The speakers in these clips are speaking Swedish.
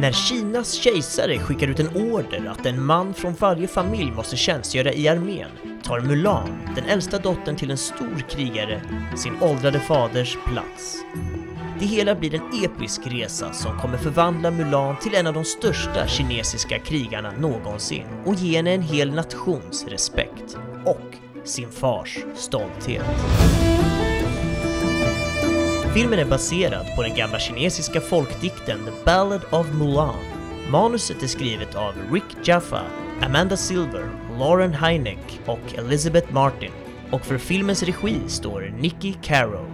När Kinas kejsare skickar ut en order att en man från varje familj måste tjänstgöra i armén tar Mulan, den äldsta dottern till en stor krigare, sin åldrade faders plats. Det hela blir en episk resa som kommer förvandla Mulan till en av de största kinesiska krigarna någonsin och ge henne en hel nations respekt och sin fars stolthet. Filmen är baserad på den gamla kinesiska folkdikten The Ballad of Mulan. Manuset är skrivet av Rick Jaffa, Amanda Silver, Lauren Hynek och Elizabeth Martin. Och för filmens regi står Nicky Caro.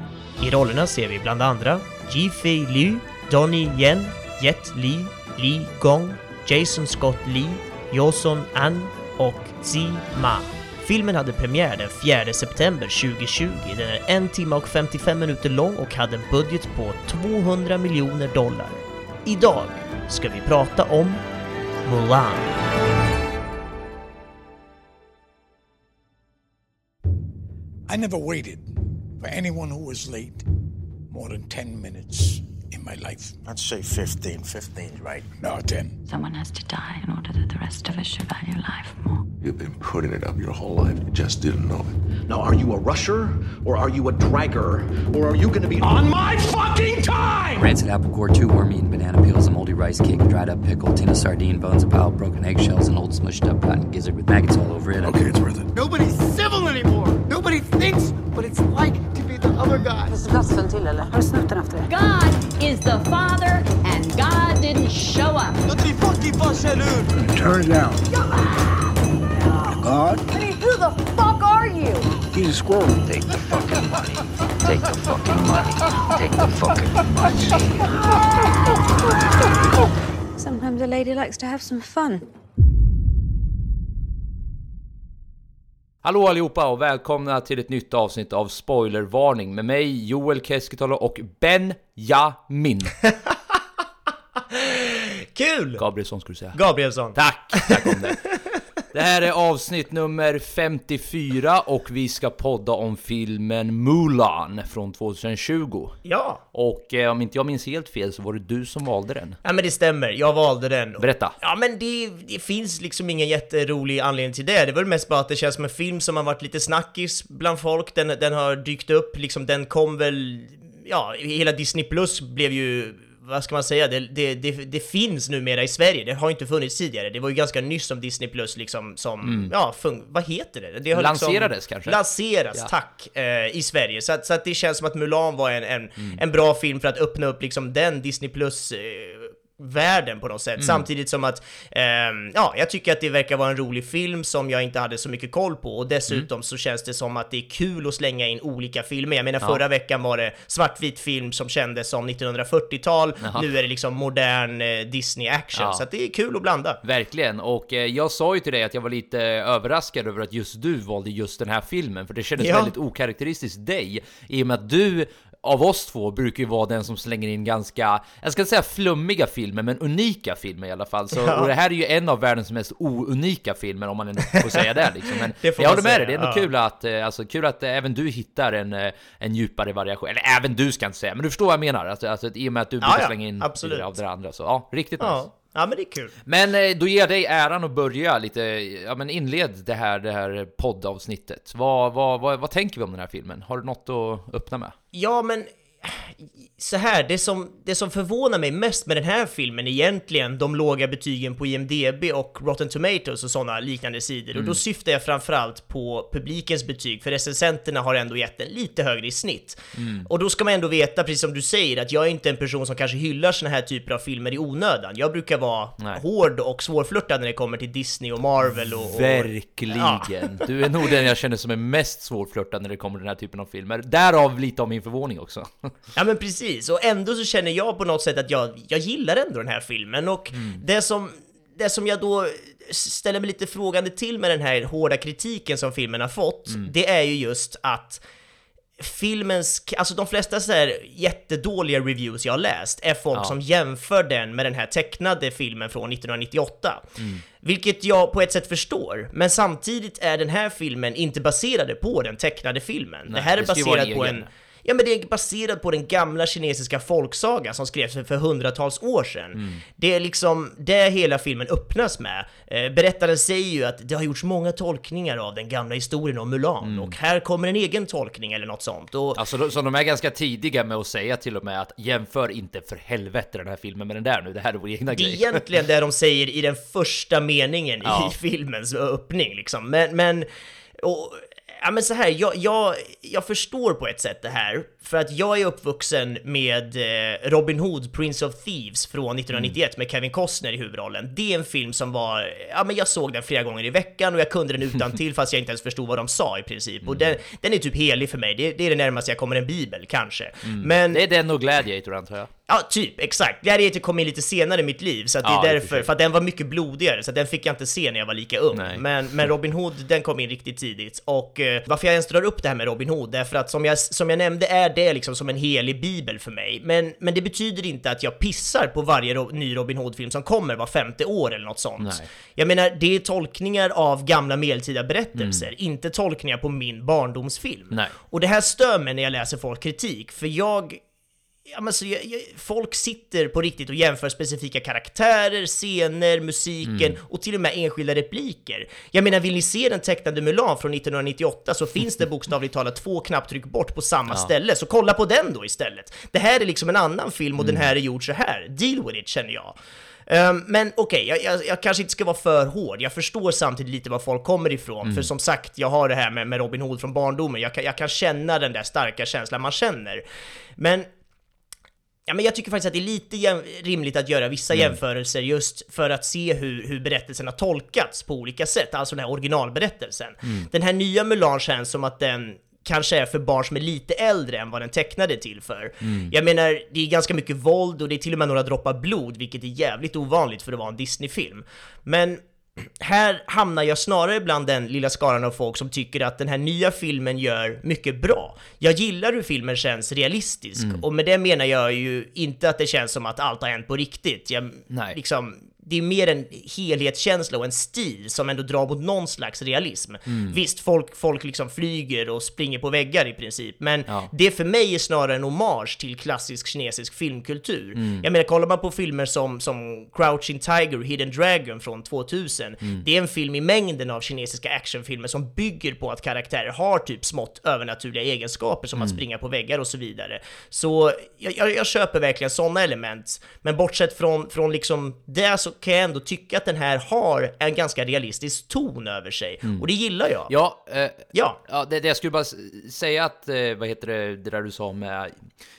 I rollerna ser vi bland andra Ji Fei Liu, Donnie Yen, Jet Li, Li Gong, Jason Scott Lee, Yoson An och Zi Ma. Filmen hade premiär den 4 september 2020. Den är 1 timme och 55 minuter lång och hade en budget på 200 miljoner dollar. Idag ska vi prata om Mulan. I never waited for anyone who was late more than 10 minutes in my life. I'd say 15. 15's right. No, 10. Someone has to die in order that the rest of us should value life more. You've been putting it up your whole life. You just didn't know it. Now, are you a rusher or are you a dragger? Or are you going to be on my fucking time? Rancid apple core, two worm eaten banana peels, a moldy rice cake, a dried up pickle, tin of sardine bones, a pile of broken eggshells, an old smushed up cotton gizzard with maggots all over it. Okay, it's worth it. Nobody's be the other. Finns det plats för en till eller? Har du snott den efter det? God is the Father, and God didn't show up. Turn it down. God, Hey, who the fuck are you? he's a squirrel. Take the fucking money. Take the fucking money. Take the fucking money. Sometimes a lady likes to have some fun. Hallå allihopa och välkomna till ett nytt avsnitt av Spoilervarning med mig Joel Keskitalo och Benjamin Kul! Gabrielsson skulle du säga. Gabrielsson. Tack! Där kom det. Det här är avsnitt nummer 54 och vi ska podda om filmen Mulan från 2020. Ja. Och eh, om inte jag minns helt fel så var det du som valde den. Ja men det stämmer, jag valde den. Berätta. Ja men det, det finns liksom ingen jätterolig anledning till det. Det är väl mest bara att det känns som en film som har varit lite snackis bland folk. Den, den har dykt upp, liksom den kom väl... Ja, hela Disney Plus blev ju... Vad ska man säga? Det, det, det, det finns numera i Sverige, det har inte funnits tidigare. Det var ju ganska nyss som Disney Plus liksom som... Ja, fun, vad heter det? det har Lanserades liksom, kanske? Lanseras, Ja. tack! Eh, I Sverige. Så att, så att det känns som att Mulan var en, en, en bra film för att öppna upp liksom den Disney Plus... Eh, världen på något sätt. Samtidigt som att, ehm, ja, jag tycker att det verkar vara en rolig film som jag inte hade så mycket koll på och dessutom så känns det som att det är kul att slänga in olika filmer. Jag menar förra veckan var det svartvit film som kändes som 1940-tal, Jaha. nu är det liksom modern eh, Disney action, Ja. så att det är kul att blanda. Verkligen, och eh, jag sa ju till dig att jag var lite överraskad över att just du valde just den här filmen, för det kändes Ja. väldigt okaraktäristiskt dig, i och med att du av oss två brukar ju vara den som slänger in ganska, jag ska inte säga flummiga filmer, men unika filmer i alla fall. Så, Ja. Och det här är ju en av världens mest ounika filmer, om man ändå får säga det liksom. Men Det jag håller med dig, det är ändå ja. kul att, eh, alltså, kul att även du hittar en, eh, en djupare variation. Eller även du ska jag inte säga, men du förstår vad jag menar. Alltså, alltså, I och med att du brukar ja, slänga in absolut. av det andra. Så ja, riktigt nice. Ja. men det är kul. Men eh, då ger jag dig äran att börja lite, ja men inled det här, det här poddavsnittet. Vad, vad, vad, vad tänker vi om den här filmen? Har du något att öppna med? Ja, men så här, det som, det som förvånar mig mest med den här filmen egentligen de låga betygen på IMDB och Rotten Tomatoes och sådana liknande sidor. Och då syftar jag framförallt på publikens betyg, för recensenterna har ändå gett en lite högre i snitt. Och då ska man ändå veta, precis som du säger, att jag är inte en person som kanske hyllar såna här typer av filmer i onödan. Jag brukar vara Nej. hård och svårflörtad när det kommer till Disney och Marvel och... och Verkligen! Du är nog den jag känner som är mest svårflörtad när det kommer till den här typen av filmer. Därav lite av min förvåning också. Ja men precis, och ändå så känner jag på något sätt att jag, jag gillar ändå den här filmen. Och det som det som jag då ställer mig lite frågande till med den här hårda kritiken som filmen har fått, det är ju just att filmens, alltså de flesta så här jättedåliga reviews jag har läst är folk Ja. som jämför den med den här tecknade filmen från 1998. Vilket jag på ett sätt förstår, men samtidigt är den här filmen inte baserad på den tecknade filmen. det här är det baserat på en ja men det är baserat på den gamla kinesiska folksagan som skrevs för hundratals år sedan. Mm. Det är liksom det hela filmen öppnas med. Eh, berättaren säger ju att det har gjorts många tolkningar av den gamla historien om Mulan Mm. och här kommer en egen tolkning eller något sånt. Och, Alltså, så de är ganska tidiga med att säga till och med att jämför inte för helvete den här filmen med den där nu, det här är vår egna Det är grej. egentligen det de säger i den första meningen Ja. i filmens öppning liksom. Men, men, och, ja men så här, jag, jag, jag förstår på ett sätt det här, för att jag är uppvuxen med eh, Robin Hood, Prince of Thieves från 1991 med Kevin Costner i huvudrollen. Det är en film som var, ja men jag såg den flera gånger i veckan och jag kunde den utan till fast jag inte ens förstod vad de sa i princip. Och den, den är typ helig för mig, det, det är det närmaste jag kommer en bibel kanske. Men, Det är den och Gladiator antar jag. Ja, typ, exakt. Gladiator kom in lite senare i mitt liv, så att det Ja, är därför, för att den var mycket blodigare, så att den fick jag inte se när jag var lika ung. Nej. Men, men Robin Hood, den kom in riktigt tidigt. Och eh, varför jag ens drar upp det här med Robin Hood, är för att som jag, som jag nämnde är det liksom som en helig bibel för mig. Men, men det betyder inte att jag pissar på varje ro- ny Robin Hood-film som kommer var femte år eller något sånt. Nej. Jag menar, det är tolkningar av gamla medeltida berättelser, inte tolkningar på min barndomsfilm. Nej. Och det här stör mig när jag läser folk kritik, för jag Ja, men så jag, jag, folk sitter på riktigt och jämför specifika karaktärer, scener, musiken och till och med enskilda repliker. Jag menar, vill ni se den tecknade Mulan från 1998 så finns det bokstavligt talat två knapptryck bort på samma ställe, så kolla på den då istället. Det här är liksom en annan film och den här är gjord så här. Deal with it, känner jag. Ehm, men okej, jag, jag, jag kanske inte ska vara för hård. Jag förstår samtidigt lite var folk kommer ifrån. För som sagt, jag har det här med, med Robin Hood från barndomen. Jag jag kan känna den där starka känslan man känner. Men Ja, men jag tycker faktiskt att det är lite rimligt att göra vissa jämförelser just för att se hur, hur berättelsen har tolkats på olika sätt, alltså den här originalberättelsen. Den här nya Mulan känns som att den kanske är för barn som är lite äldre än vad den tecknade till för. Jag menar, det är ganska mycket våld och det är till och med några droppar blod, vilket är jävligt ovanligt för att vara en Disney-film. Men här hamnar jag snarare bland den lilla skaran av folk som tycker att den här nya filmen gör mycket bra. Jag gillar hur filmen känns realistisk, och med det menar jag ju inte att det känns som att allt har hänt på riktigt. Jag, Nej. Liksom, det är mer en helhetskänsla och en stil som ändå drar mot någon slags realism. Visst, folk, folk liksom flyger och springer på väggar i princip, men Ja. det för mig är snarare en hommage till klassisk kinesisk filmkultur. Jag menar, kollar man på filmer som, som Crouching Tiger Hidden Dragon från 2000, det är en film i mängden av kinesiska actionfilmer som bygger på att karaktärer har typ smått övernaturliga egenskaper som att springa på väggar och så vidare. Så jag, jag, jag köper verkligen sådana element, men bortsett från, från liksom det så kan jag ändå tycka att den här har en ganska realistisk ton över sig, och det gillar jag. Ja, eh, Ja. ja det, det jag skulle bara säga att, eh, vad heter det, det där du sa med,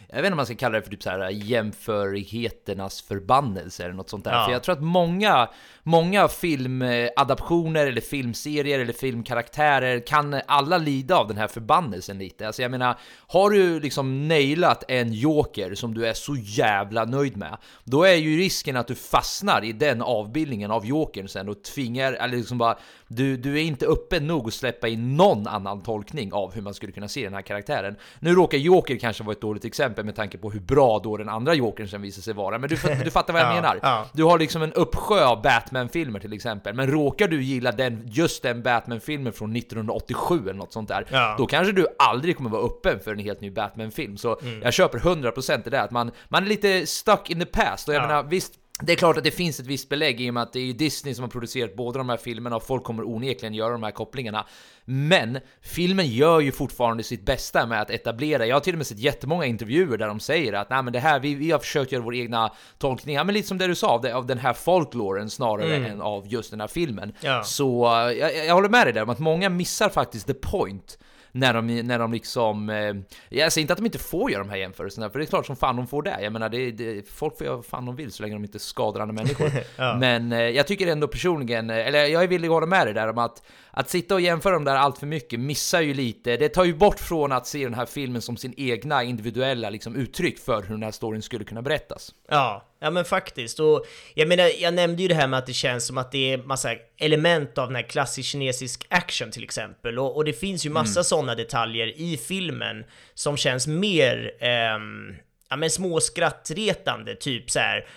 jag vet inte om man ska kalla det för typ så här jämförigheternas förbannelse eller något sånt där. Ja. För jag tror att många, många filmadaptioner eller filmserier eller filmkaraktärer kan alla lida av den här förbannelsen lite. Alltså jag menar, har du liksom nailat en joker som du är så jävla nöjd med, då är ju risken att du fastnar i den avbildningen av jokern sen och tvingar, eller liksom bara, du, du är inte öppen nog att släppa in någon annan tolkning av hur man skulle kunna se den här karaktären. Nu råkar Joker kanske vara ett dåligt exempel med tanke på hur bra då den andra Jokern sen visar sig vara, men du, du fattar vad jag Ja, menar. ja. Du har liksom en uppsjö av Batman-filmer till exempel, men råkar du gilla den, just den Batman-filmen från 1987 eller något sånt där, Ja. då kanske du aldrig kommer vara öppen för en helt ny Batman-film. Så Mm. jag köper 100% det där, att man, man är lite stuck in the past. Och jag Ja. menar, visst, det är klart att det finns ett visst belägg i och med att det är Disney som har producerat båda de här filmerna och folk kommer onekligen göra de här kopplingarna. Men filmen gör ju fortfarande sitt bästa med att etablera. Jag har till och med sett jättemånga intervjuer där de säger att Nej, men det här, vi, vi har försökt göra vår egna tolkning, ja, men lite som det du sa, av, det, av den här folkloren snarare än av just den här filmen. Ja. Så eh, jag, jag håller med dig där om att många missar faktiskt the point när de, när de liksom... Eh, jag säger inte att de inte får göra de här jämförelserna, för det är klart som fan de får det. Jag menar, det, det, folk får göra vad fan de vill så länge de inte skadar andra människor. Men eh, jag tycker ändå personligen, eh, eller jag är villig att hålla med dig där om att att sitta och jämföra dem där allt för mycket missar ju lite. Det tar ju bort från att se den här filmen som sin egna individuella liksom, uttryck för hur den här storyn skulle kunna berättas. Ja, ja men faktiskt. Och jag menar, jag nämnde ju det här med att det känns som att det är massa element av den här klassisk kinesisk action till exempel. Och, och det finns ju massa sådana detaljer i filmen som känns mer, ehm, ja men småskrattretande, typ så här.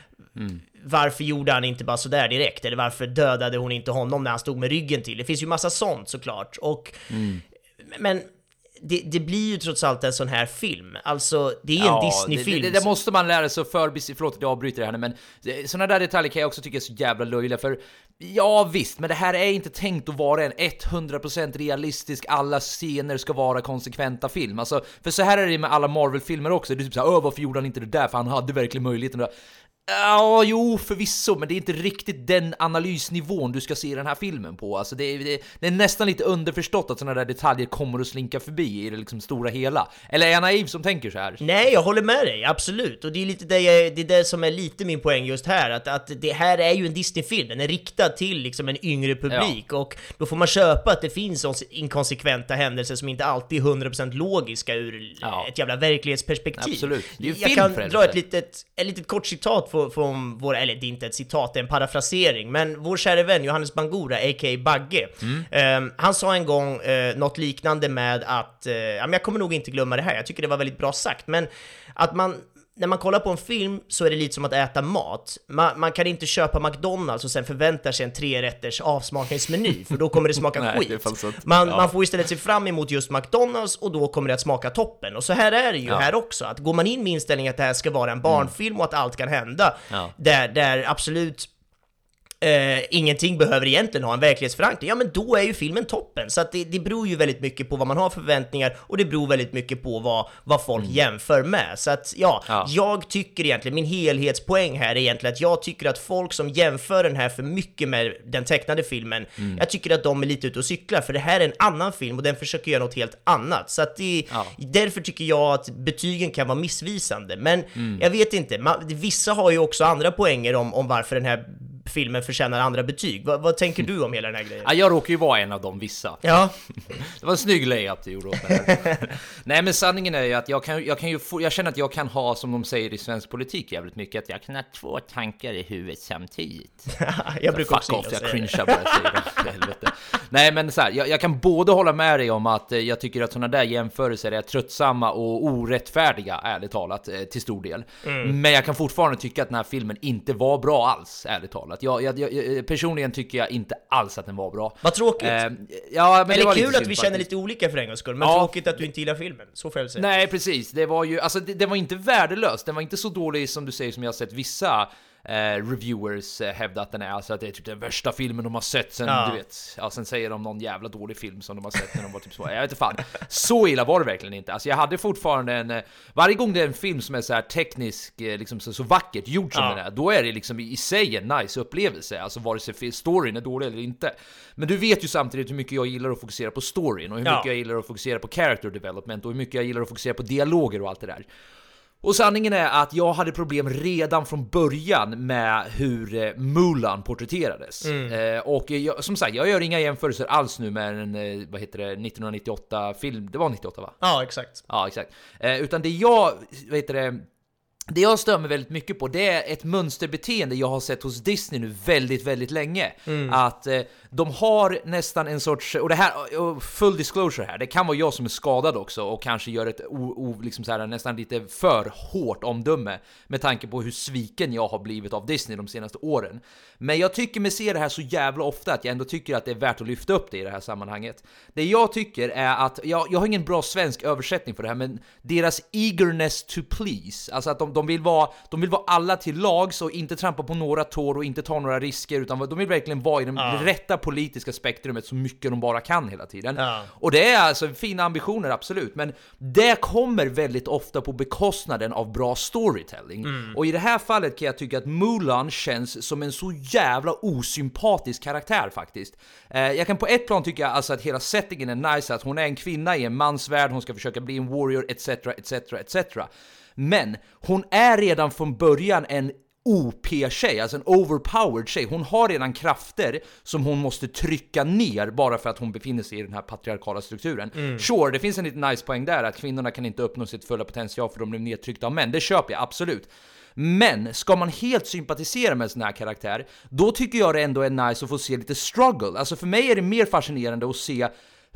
Varför gjorde han inte bara sådär direkt? Eller varför dödade hon inte honom när han stod med ryggen till? Det finns ju massa sånt såklart. Och, Men det, det blir ju trots allt en sån här film. Alltså, det är en Disney-film. Det, det, det, måste man lära sig att förbise, förlåt att jag avbryter det här nu, men sådana där detaljer kan jag också tycka är så jävla löjliga, för ja visst, men det här är inte tänkt att vara en 100% realistisk, alla scener ska vara konsekventa film. Alltså, för så här är det med alla Marvel-filmer också, det är typ såhär, öh varför gjorde han inte det där? För han hade verkligen möjligheten. Ja, jo, förvisso, men det är inte riktigt den analysnivån du ska se den här filmen på. Alltså det, är, det, det är nästan lite underförstått att sådana där detaljer kommer att slinka förbi i det liksom stora hela. Eller är jag naiv som tänker så här? Nej, jag håller med dig, absolut. Och det är lite det, jag, det, är det som är lite min poäng just här, att, att det här är ju en Disney-film, den är riktad till liksom en yngre publik, ja. och då får man köpa att det finns inkonsekventa händelser som inte alltid är 100% logiska ur ja. ett jävla verklighetsperspektiv. Absolut. Det är ju jag kan dra ett litet, ett litet kort citat från vår, eller det är inte ett citat, det är en parafrasering, men vår kära vän Johannes Bangura, a.k.a. Bagge, mm. um, han sa en gång uh, något liknande med att, uh, jag kommer nog inte glömma det här, jag tycker det var väldigt bra sagt, men att man, när man kollar på en film så är det lite som att äta mat. Man, man kan inte köpa McDonalds och sen förvänta sig en trerätters avsmakningsmeny, för då kommer det smaka Nej, skit. Det man, ja. man får istället se fram emot just McDonalds och då kommer det att smaka toppen. Och så här är det ju ja. här också, att går man in med inställningen att det här ska vara en barnfilm och att allt kan hända, ja. där, där absolut eh, ingenting behöver egentligen ha en verklighetsförankring, ja men då är ju filmen toppen. Så att det, det beror ju väldigt mycket på vad man har för förväntningar och det beror väldigt mycket på vad, vad folk mm. jämför med. Så att ja, ja, jag tycker egentligen, min helhetspoäng här är egentligen att jag tycker att folk som jämför den här för mycket med den tecknade filmen, mm. jag tycker att de är lite ute och cyklar, för det här är en annan film och den försöker göra något helt annat. Så att det, ja. därför tycker jag att betygen kan vara missvisande. Men mm. jag vet inte, man, vissa har ju också andra poänger om, om varför den här filmen förtjänar andra betyg. vad, vad tänker du om hela den här grejen? Ja, jag råkar ju vara en av dem vissa. Ja. det var en snygg layup du gjorde åt. Nej, men sanningen är ju att jag kan, jag kan ju få, jag känner att jag kan ha, som de säger i svensk politik jävligt mycket, att jag kan ha två tankar i huvudet samtidigt. jag brukar också off, jag cringear bara helvete. Nej, men så här, jag, jag, kan både hålla med dig om att eh, jag tycker att sådana där jämförelser är tröttsamma och orättfärdiga, ärligt talat, eh, till stor del. Mm. Men jag kan fortfarande tycka att den här filmen inte var bra alls, ärligt talat att jag, jag, jag, personligen tycker jag inte alls att den var bra. Vad tråkigt! Eh, ja, men Eller det kul att vi känner lite olika för en gångs skull, men ja. tråkigt att du inte gillar filmen. Så får jag säga. Nej, precis. Det var ju, alltså det, det var inte värdelöst. Den var inte så dålig som du säger som jag har sett vissa reviewers eh, hävdar att den är, alltså att det är typ den värsta filmen de har sett sen, ja. du vet, ja sen säger de någon jävla dålig film som de har sett när de var typ så, jag vet inte fan. Så illa var det verkligen inte, alltså jag hade fortfarande en, eh, varje gång det är en film som är så här teknisk, eh, liksom så, så vackert gjord som ja. den är, då är det liksom i sig en nice upplevelse, alltså vare sig storyn är dålig eller inte. Men du vet ju samtidigt hur mycket jag gillar att fokusera på storyn och hur mycket jag gillar att fokusera på character development och hur mycket jag gillar att fokusera på dialoger och allt det där. Och sanningen är att jag hade problem redan från början med hur eh, Mulan porträtterades. Mm. Eh, och jag, som sagt, jag gör inga jämförelser alls nu med en, eh, vad heter det, 1998 film. Det var 98 va? Ja, exakt. Ja, exakt. Eh, utan det jag, vad heter det, det jag stör mig väldigt mycket på, det är ett mönsterbeteende jag har sett hos Disney nu väldigt, väldigt länge. Mm. Att eh, de har nästan en sorts, och det här, full disclosure här, det kan vara jag som är skadad också och kanske gör ett o, o, liksom så här, nästan lite för hårt omdöme med tanke på hur sviken jag har blivit av Disney de senaste åren. Men jag tycker mig se det här så jävla ofta att jag ändå tycker att det är värt att lyfta upp det i det här sammanhanget. Det jag tycker är att, jag, jag har ingen bra svensk översättning för det här, men deras eagerness to please, alltså att de, de, vill, vara, de vill vara alla till lags och inte trampa på några tår och inte ta några risker, utan de vill verkligen vara i den ja. rätta politiska spektrumet så mycket de bara kan hela tiden. Ja. Och det är alltså fina ambitioner, absolut, men det kommer väldigt ofta på bekostnaden av bra storytelling. Mm. Och i det här fallet kan jag tycka att Mulan känns som en så jävla osympatisk karaktär faktiskt. Eh, jag kan på ett plan tycka alltså att hela settingen är nice, att hon är en kvinna i en mansvärld, hon ska försöka bli en warrior, etc, etc, etc. Men hon är redan från början en OP-tjej, alltså en overpowered tjej. Hon har redan krafter som hon måste trycka ner bara för att hon befinner sig i den här patriarkala strukturen. Mm. Sure, det finns en liten nice poäng där att kvinnorna kan inte uppnå sitt fulla potential för de blir nedtryckta av män. Det köper jag absolut. Men ska man helt sympatisera med en sån här karaktär, då tycker jag det ändå är nice att få se lite struggle. Alltså för mig är det mer fascinerande att se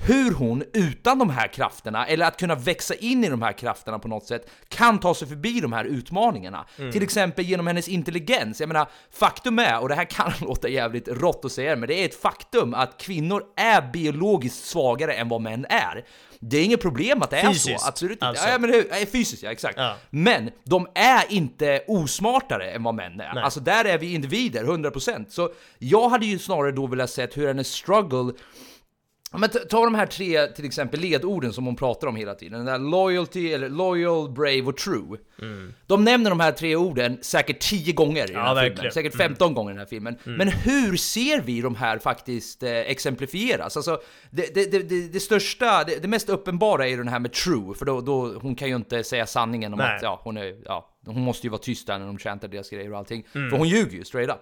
hur hon utan de här krafterna, eller att kunna växa in i de här krafterna på något sätt, kan ta sig förbi de här utmaningarna. Mm. Till exempel genom hennes intelligens. Jag menar, faktum är, och det här kan låta jävligt rått att säga, men det är ett faktum att kvinnor är biologiskt svagare än vad män är. Det är inget problem att det är Fysiskt, så, absolut inte. alltså. Ja, men hur, fysiskt, ja exakt. Ja. Men de är inte osmartare än vad män är. Nej. Alltså där är vi individer, 100%. Så jag hade ju snarare då velat sett hur hennes struggle Men ta, de här tre till exempel ledorden som hon pratar om hela tiden. Den där loyalty, eller loyal, brave och true. De nämner de här tre orden säkert 10 gånger i den Ja, här verkligen. filmen. Säkert 15 gånger i den här filmen. Men hur ser vi de här faktiskt eh, exemplifieras? Alltså, det, det, det, det, största, det, det mest uppenbara är ju den här med true, för då, då, hon kan ju inte säga sanningen om Nej. att ja, hon är, ja, hon måste ju vara tyst där när de chantar deras grejer och allting. Mm. För hon ljuger ju straight up.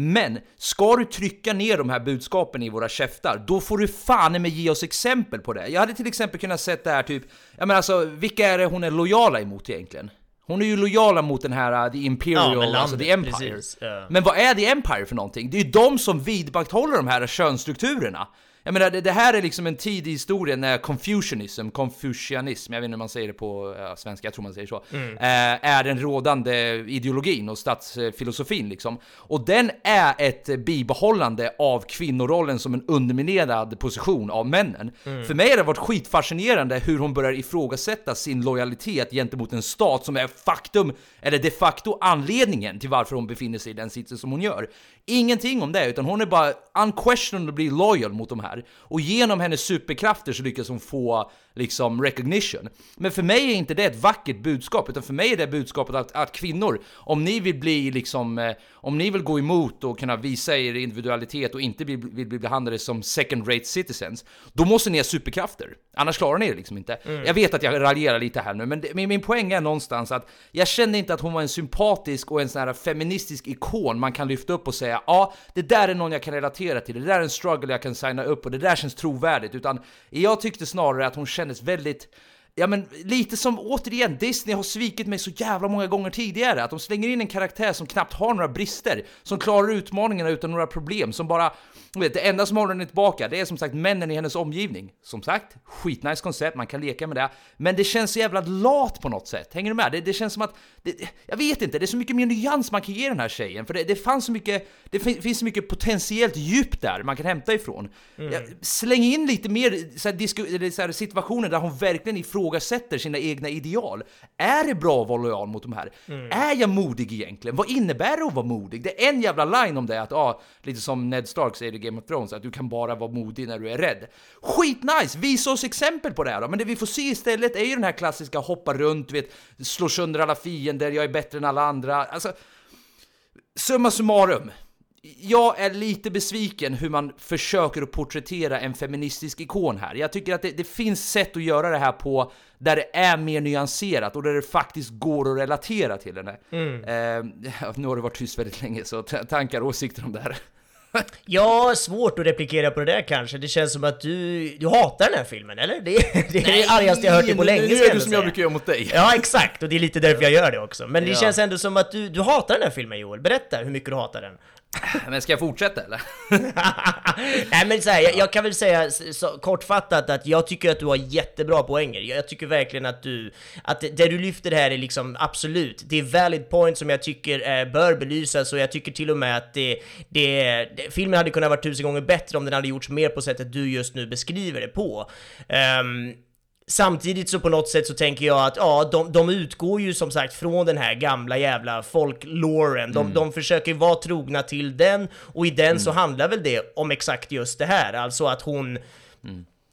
Men ska du trycka ner de här budskapen i våra käftar, då får du fan med ge oss exempel på det. Jag hade till exempel kunnat sett det här typ, ja men alltså vilka är det hon är lojala emot egentligen? Hon är ju lojala mot den här uh, The Imperial, Ja, men alltså landet, The Empire. precis, ja. Men vad är The Empire för någonting? Det är ju de som vidmakthåller de här könsstrukturerna. Jag menar, det, det här är liksom en tid i historien när confucianism, confucianism, jag vet inte hur man säger det på ja, svenska, jag tror man säger så, Mm. eh, är den rådande ideologin och statsfilosofin liksom. Och den är ett bibehållande av kvinnorollen som en underminerad position av männen. Mm. För mig har det varit skitfascinerande hur hon börjar ifrågasätta sin lojalitet gentemot en stat som är faktum, eller de facto anledningen till varför hon befinner sig i den sitsen som hon gör. Ingenting om det, utan hon är bara unquestionably loyal mot de här. Och genom hennes superkrafter så lyckas hon få liksom recognition. Men för mig är inte det ett vackert budskap, utan för mig är det budskapet att, att kvinnor, om ni vill bli liksom, eh, om ni vill gå emot och kunna visa er individualitet och inte vill, vill bli behandlade som second rate citizens, då måste ni ha superkrafter. Annars klarar ni det liksom inte. Jag vet att jag raljerar lite här nu, men det, min, min poäng är någonstans att jag kände inte att hon var en sympatisk och en sån här feministisk ikon man kan lyfta upp och säga ja, det där är någon jag kan relatera till, det där är en struggle jag kan signa upp och det där känns trovärdigt, utan jag tyckte snarare att hon kändes väldigt Ja men lite som återigen, Disney har svikit mig så jävla många gånger tidigare. Att de slänger in en karaktär som knappt har några brister, som klarar utmaningarna utan några problem, som bara... Vet, det enda som håller henne tillbaka, det är som sagt männen i hennes omgivning. Som sagt, skitnice koncept, man kan leka med det. Men det känns så jävla lat på något sätt, hänger du med? Det, det känns som att... Det, jag vet inte, det är så mycket mer nyans man kan ge den här tjejen. För det, det fanns så mycket... Det fin- finns så mycket potentiellt djup där man kan hämta ifrån. Ja, släng in lite mer så här, disku, så här, situationer där hon verkligen ifrågasätter sina egna ideal. Är det bra att vara lojal mot de här? Är jag modig egentligen? Vad innebär det att vara modig? Det är en jävla line om det, att ah, lite som Ned Stark säger i Game of Thrones, att du kan bara vara modig när du är rädd. Skitnice! Visa oss exempel på det här då. Men det vi får se istället är ju den här klassiska hoppa runt, vet, slå sönder alla fiender, jag är bättre än alla andra. Alltså, Summa summarum. Jag är lite besviken hur man försöker att porträttera en feministisk ikon här. Jag tycker att det, det finns sätt att göra det här på där det är mer nyanserat och där det faktiskt går att relatera till henne. Eh, ja, nu har det varit tyst väldigt länge, så ta- tankar och åsikter om det här. Ja, svårt att replikera på det där kanske. Det känns som att du, du hatar den här filmen, eller? Det, det är det argaste jag hört dig på länge, Nu är ändå som jag brukar göra mot dig. Ja, exakt. Och det är lite därför jag gör det också. Men det Ja. känns ändå som att du, du hatar den här filmen, Joel. Berätta hur mycket du hatar den. Men ska jag fortsätta eller? Nej men så här, jag, jag kan väl säga så, kortfattat att jag tycker att du har jättebra poänger. Jag, jag tycker verkligen att du, att det, det du lyfter här är liksom absolut, det är valid point som jag tycker eh, bör belysas och jag tycker till och med att det, det, det, filmen hade kunnat vara tusen gånger bättre om den hade gjorts mer på sättet du just nu beskriver det på. Um, Samtidigt så på något sätt så tänker jag att ja, de, de utgår ju som sagt från den här gamla jävla folkloren. De, de försöker vara trogna till den och i den så handlar väl det om exakt just det här, alltså att hon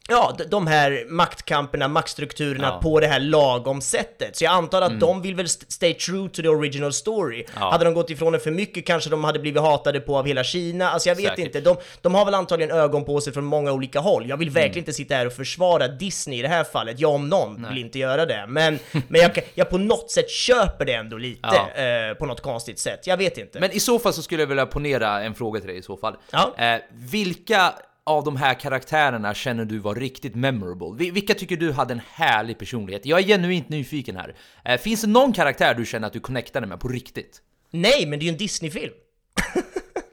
Ja, de här maktkamperna, maktstrukturerna Ja. på det här lagom sättet. Så jag antar att de vill väl st- stay true to the original story. Ja. Hade de gått ifrån det för mycket kanske de hade blivit hatade på av hela Kina. Alltså jag vet Säkert. inte, de, de har väl antagligen ögon på sig från många olika håll. Jag vill Mm. verkligen inte sitta här och försvara Disney i det här fallet. Jag om någon vill inte göra det. Men, men jag, jag på något sätt köper det ändå lite, Ja. eh, på något konstigt sätt. Jag vet inte. Men i så fall så skulle jag vilja ponera en fråga till dig i så fall. Eh, vilka av de här karaktärerna känner du var riktigt memorable? Vilka tycker du hade en härlig personlighet? Jag är genuint nyfiken här. Eh, finns det någon karaktär du känner att du connectade med på riktigt? Nej, men det är ju en Disney-film.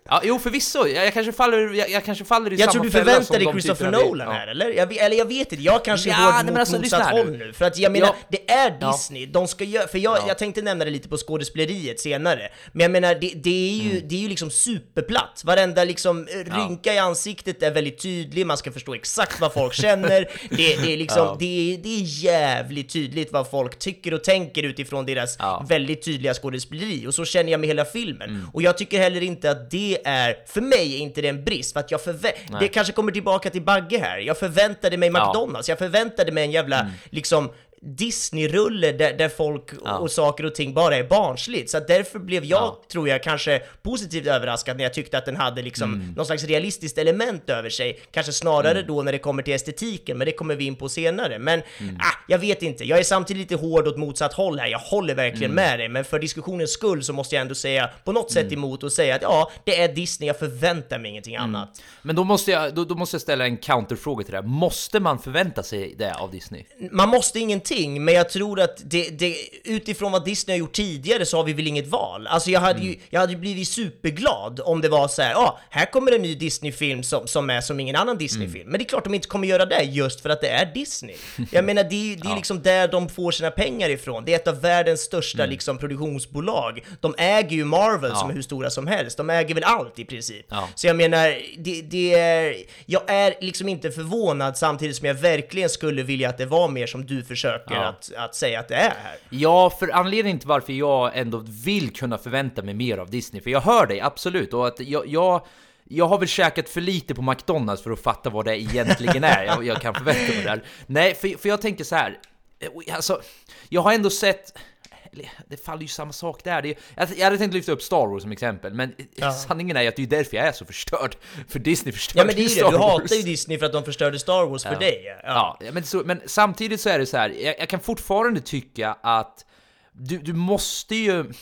Ja, jo förvisso, jag, jag kanske faller, jag, jag kanske faller i Jag samma tror du fälla förväntar som dig Christopher Nolan här eller? Jag, eller jag vet inte, jag kanske Ja, hård nej, men mot alltså, motsatt här nu. håll nu. För att jag menar, Ja. det är. Disney, de ska göra, för jag, jag tänkte nämna det lite på skådespeleriet senare, men jag menar det, det, är, ju, Mm. det är ju liksom superplatt. Varenda liksom eh, rynka i ansiktet är väldigt tydlig, man ska förstå exakt vad folk känner, det, det, är liksom, det, det är jävligt tydligt vad folk tycker och tänker utifrån deras väldigt tydliga skådespeleri, och så känner jag med hela filmen. Mm. Och jag tycker heller inte att det är, för mig är inte det en brist, för att jag förvä- det kanske kommer tillbaka till Bagge här, jag förväntade mig Ja. Mm. McDonalds, jag förväntade mig en jävla, liksom, Disney-rulle där, där folk och saker och ting bara är barnsligt. Så därför blev jag, Ja. tror jag, kanske positivt överraskad när jag tyckte att den hade liksom Mm. någon slags realistiskt element över sig. Kanske snarare då när det kommer till estetiken, men det kommer vi in på senare. Men Mm. ah, jag vet inte, jag är samtidigt lite hård åt motsatt håll här. Jag håller verkligen Mm. med dig, men för diskussionens skull så måste jag ändå säga på något sätt emot och säga att ja, det är Disney, jag förväntar mig ingenting Mm. annat. Men då måste, jag, då, då måste jag ställa en counterfråga till det här. Måste man förvänta sig det av Disney? man måste ingenting, men jag tror att det, det, utifrån vad Disney har gjort tidigare så har vi väl inget val. Alltså jag hade ju, jag hade blivit superglad om det var så här, ja, ah, här kommer en ny Disney-film som, som är som ingen annan Disney-film. Men det är klart de inte kommer göra det just för att det är Disney. Jag menar, det, är- det är liksom där de får sina pengar ifrån. Det är ett av världens största liksom produktionsbolag. De äger ju Marvel som är hur stora som helst. De äger väl allt i princip. Ja. Så jag menar, det, det är, jag är liksom inte förvånad samtidigt som jag verkligen skulle vilja att det var mer som du försöker Ja. att, att säga att det är här. Ja, för anledningen till varför jag ändå vill kunna förvänta mig mer av Disney, för jag hör dig absolut, och att jag, jag, jag har väl käkat för lite på McDonalds för att fatta vad det egentligen är jag, jag kan förvänta mig där. Nej, för, för jag tänker så här, eh, alltså, jag har ändå sett det faller ju samma sak där. Det är, jag, hade tänkt lyfta upp Star Wars som exempel, men sanningen är att det är därför jag är så förstörd. För Disney förstörde Ja men det är Star det, du Wars. hatar ju Disney för att de förstörde Star Wars för dig. Ja, men, så, men samtidigt så är det så här, jag, jag kan fortfarande tycka att du, du måste ju...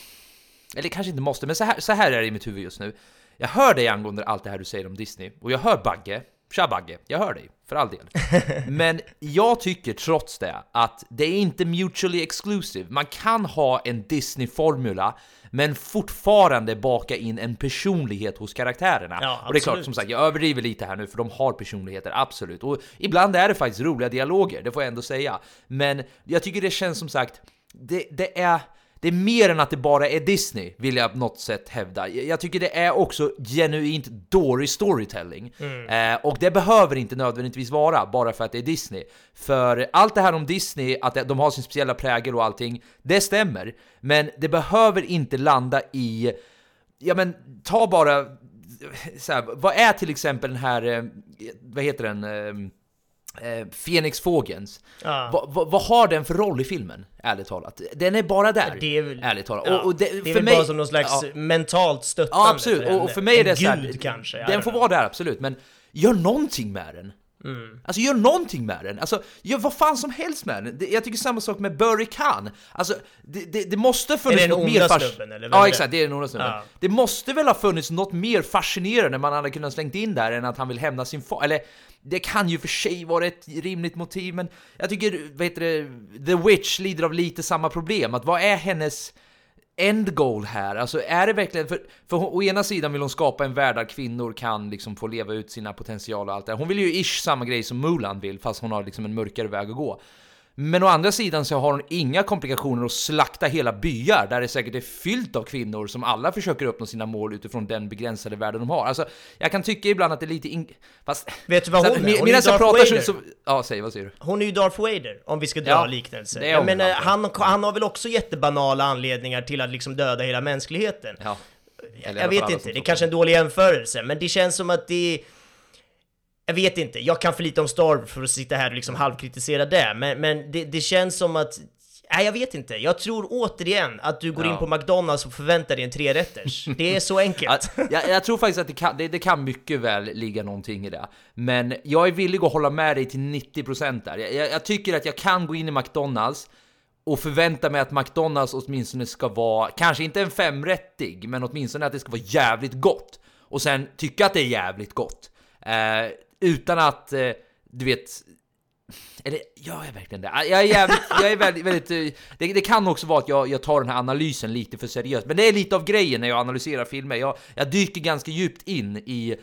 Eller kanske inte måste, men så här, så här är det i mitt huvud just nu. Jag hör dig angående allt det här du säger om Disney, och jag hör Bagge, tja Bagge, jag hör dig, för all del. Men jag tycker trots det att det är inte mutually exclusive. Man kan ha en Disney-formula, men fortfarande baka in en personlighet hos karaktärerna. Ja, och det är klart, som sagt, jag överdriver lite här nu för de har personligheter, absolut. Och ibland är det faktiskt roliga dialoger, det får jag ändå säga. Men jag tycker det känns som sagt, det, det är... Det är mer än att det bara är Disney, vill jag på något sätt hävda. Jag tycker det är också genuint dålig storytelling. Eh, och det behöver inte nödvändigtvis vara, bara för att det är Disney. För allt det här om Disney, att de har sin speciella prägel och allting, det stämmer. Men det behöver inte landa i ja men ta bara, så här, vad är till exempel den här, eh, vad heter den, eh, eh, Fenixfågens? Ja. Vad vad- vad har den för roll i filmen, ärligt talat? Den är bara där, Det är väl, ärligt talat. ja, Och, och det, det, är för väl mig, bara som någon slags ja, mentalt stöttande Ja absolut, och, och henne. för mig är det En så här, gud kanske. Den får vara där absolut, men gör någonting med den. Mm. Alltså gör någonting med den, alltså gör vad fan som helst med den. Det, jag tycker samma sak med Burry Khan. Alltså det, det, det måste funnits Är det den något onda mer snubben, eller är Ja exakt, det är den onda snubben. Ja. Det måste väl ha funnits något mer fascinerande man hade kunnat slängt in där än att han vill hämna sin far. Eller det kan ju för sig vara ett rimligt motiv, men jag tycker, vad heter det, The Witch lider av lite samma problem. Att vad är hennes end goal här? Alltså är det verkligen, för, för hon, å ena sidan vill hon skapa en värld där kvinnor kan liksom få leva ut sina potential och allt det här. Hon vill ju ish samma grej som Mulan vill, fast hon har liksom en mörkare väg att gå. Men å andra sidan så har hon inga komplikationer att slakta hela byar där det säkert är fyllt av kvinnor som alla försöker uppnå sina mål utifrån den begränsade världen de har. Alltså, jag kan tycka ibland att det är lite in... Fast... Vet du vad hon är? Hon är jag Darth pratar Vader. så... Ja, säg, vad säger du? Hon är ju Darth Vader, om vi ska dra Ja, liknelser. är Jag menar, väl, han, han har väl också jättebanala anledningar till att liksom döda hela mänskligheten. Ja. Jag vet inte, det är kanske är en dålig jämförelse, men det känns som att det... Jag vet inte, jag kan för lite om Star för att sitta här och liksom halvkritisera det, men, men det, det känns som att... Nej, jag vet inte. Jag tror återigen att du går Ja. in på McDonalds och förväntar dig en trerätters. Det är så enkelt. Ja, jag, jag tror faktiskt att det kan, det, det kan mycket väl ligga någonting i det. Men jag är villig att hålla med dig till 90% där. Jag, jag, jag tycker att jag kan gå in i McDonalds och förvänta mig att McDonalds åtminstone ska vara, kanske inte en femrättig, men åtminstone att det ska vara jävligt gott. Och sen tycka att det är jävligt gott. Eh, utan att, eh, du vet, Eller gör jag verkligen det? Ah, jag är, jävligt, jag är väldigt, väldigt eh, det, det, kan också vara att jag, jag tar den här analysen lite för seriöst, men det är lite av grejen när jag analyserar filmer. Jag, jag dyker ganska djupt in i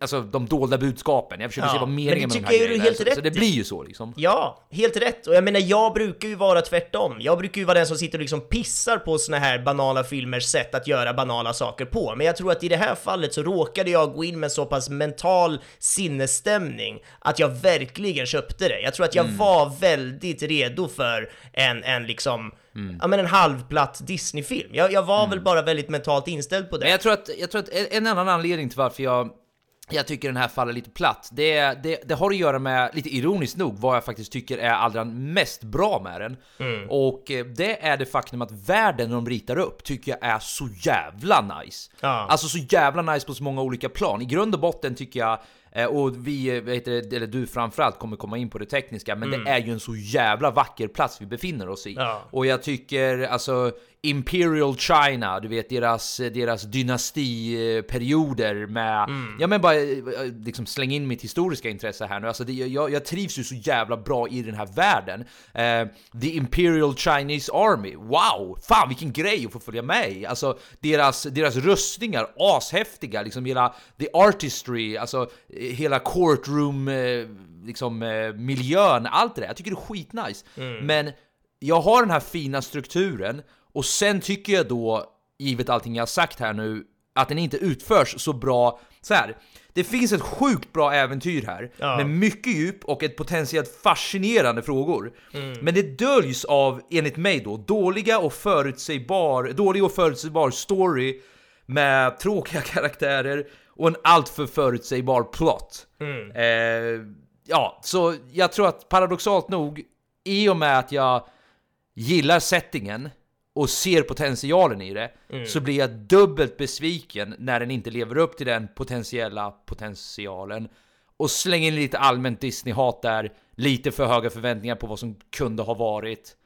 Alltså de dolda budskapen, jag försöker ja, se vad meningen med de här grejerna är, så, så det blir ju så liksom. Ja, helt rätt. Och jag menar, jag brukar ju vara tvärtom. Jag brukar ju vara den som sitter och liksom pissar på såna här banala filmers sätt att göra banala saker på. Men jag tror att i det här fallet så råkade jag gå in med så pass mental sinnesstämning att jag verkligen köpte det. Jag tror att jag mm. var väldigt redo för en, en liksom Mm. Ja men en halvplatt Disney-film. Jag, jag var mm. väl bara väldigt mentalt inställd på det. Men jag tror att, jag tror att en annan anledning till varför jag jag tycker den här faller lite platt. Det, det, det, har att göra med, lite ironiskt nog, vad jag faktiskt tycker är allra mest bra med den. Mm. Och eh, det är det faktum att världen de ritar upp tycker jag är så jävla nice. Ja. Alltså så jävla nice på så många olika plan. I grund och botten tycker jag Eh, och vi, eh, vet du, eller du framförallt kommer komma in på det tekniska, men mm. det är ju en så jävla vacker plats vi befinner oss i. Ja. Och jag tycker alltså Imperial China, du vet deras, deras dynastiperioder med, mm. ja men bara eh, liksom släng in mitt historiska intresse här nu, alltså det, jag, jag trivs ju så jävla bra i den här världen. Uh, The Imperial Chinese Army, wow! Fan vilken grej att få följa med i! Alltså deras, deras rustningar, ashäftiga, liksom hela the artistry, alltså hela courtroom, eh, liksom eh, miljön, allt det där. Jag tycker det är skitnice. Mm. Men jag har den här fina strukturen och sen tycker jag då, givet allting jag har sagt här nu, att den inte utförs så bra. Så här, det finns ett sjukt bra äventyr här, ja. med mycket djup och ett potentiellt fascinerande frågor. Mm. Men det döljs av, enligt mig då, dåliga och förutsägbar, dålig och förutsägbar story med tråkiga karaktärer och en alltför förutsägbar plot. Mm. Eh, ja, så jag tror att paradoxalt nog, i och med att jag gillar settingen och ser potentialen i det, mm. så blir jag dubbelt besviken när den inte lever upp till den potentiella potentialen. Och slänger in lite allmänt Disney-hat där, lite för höga förväntningar på vad som kunde ha varit.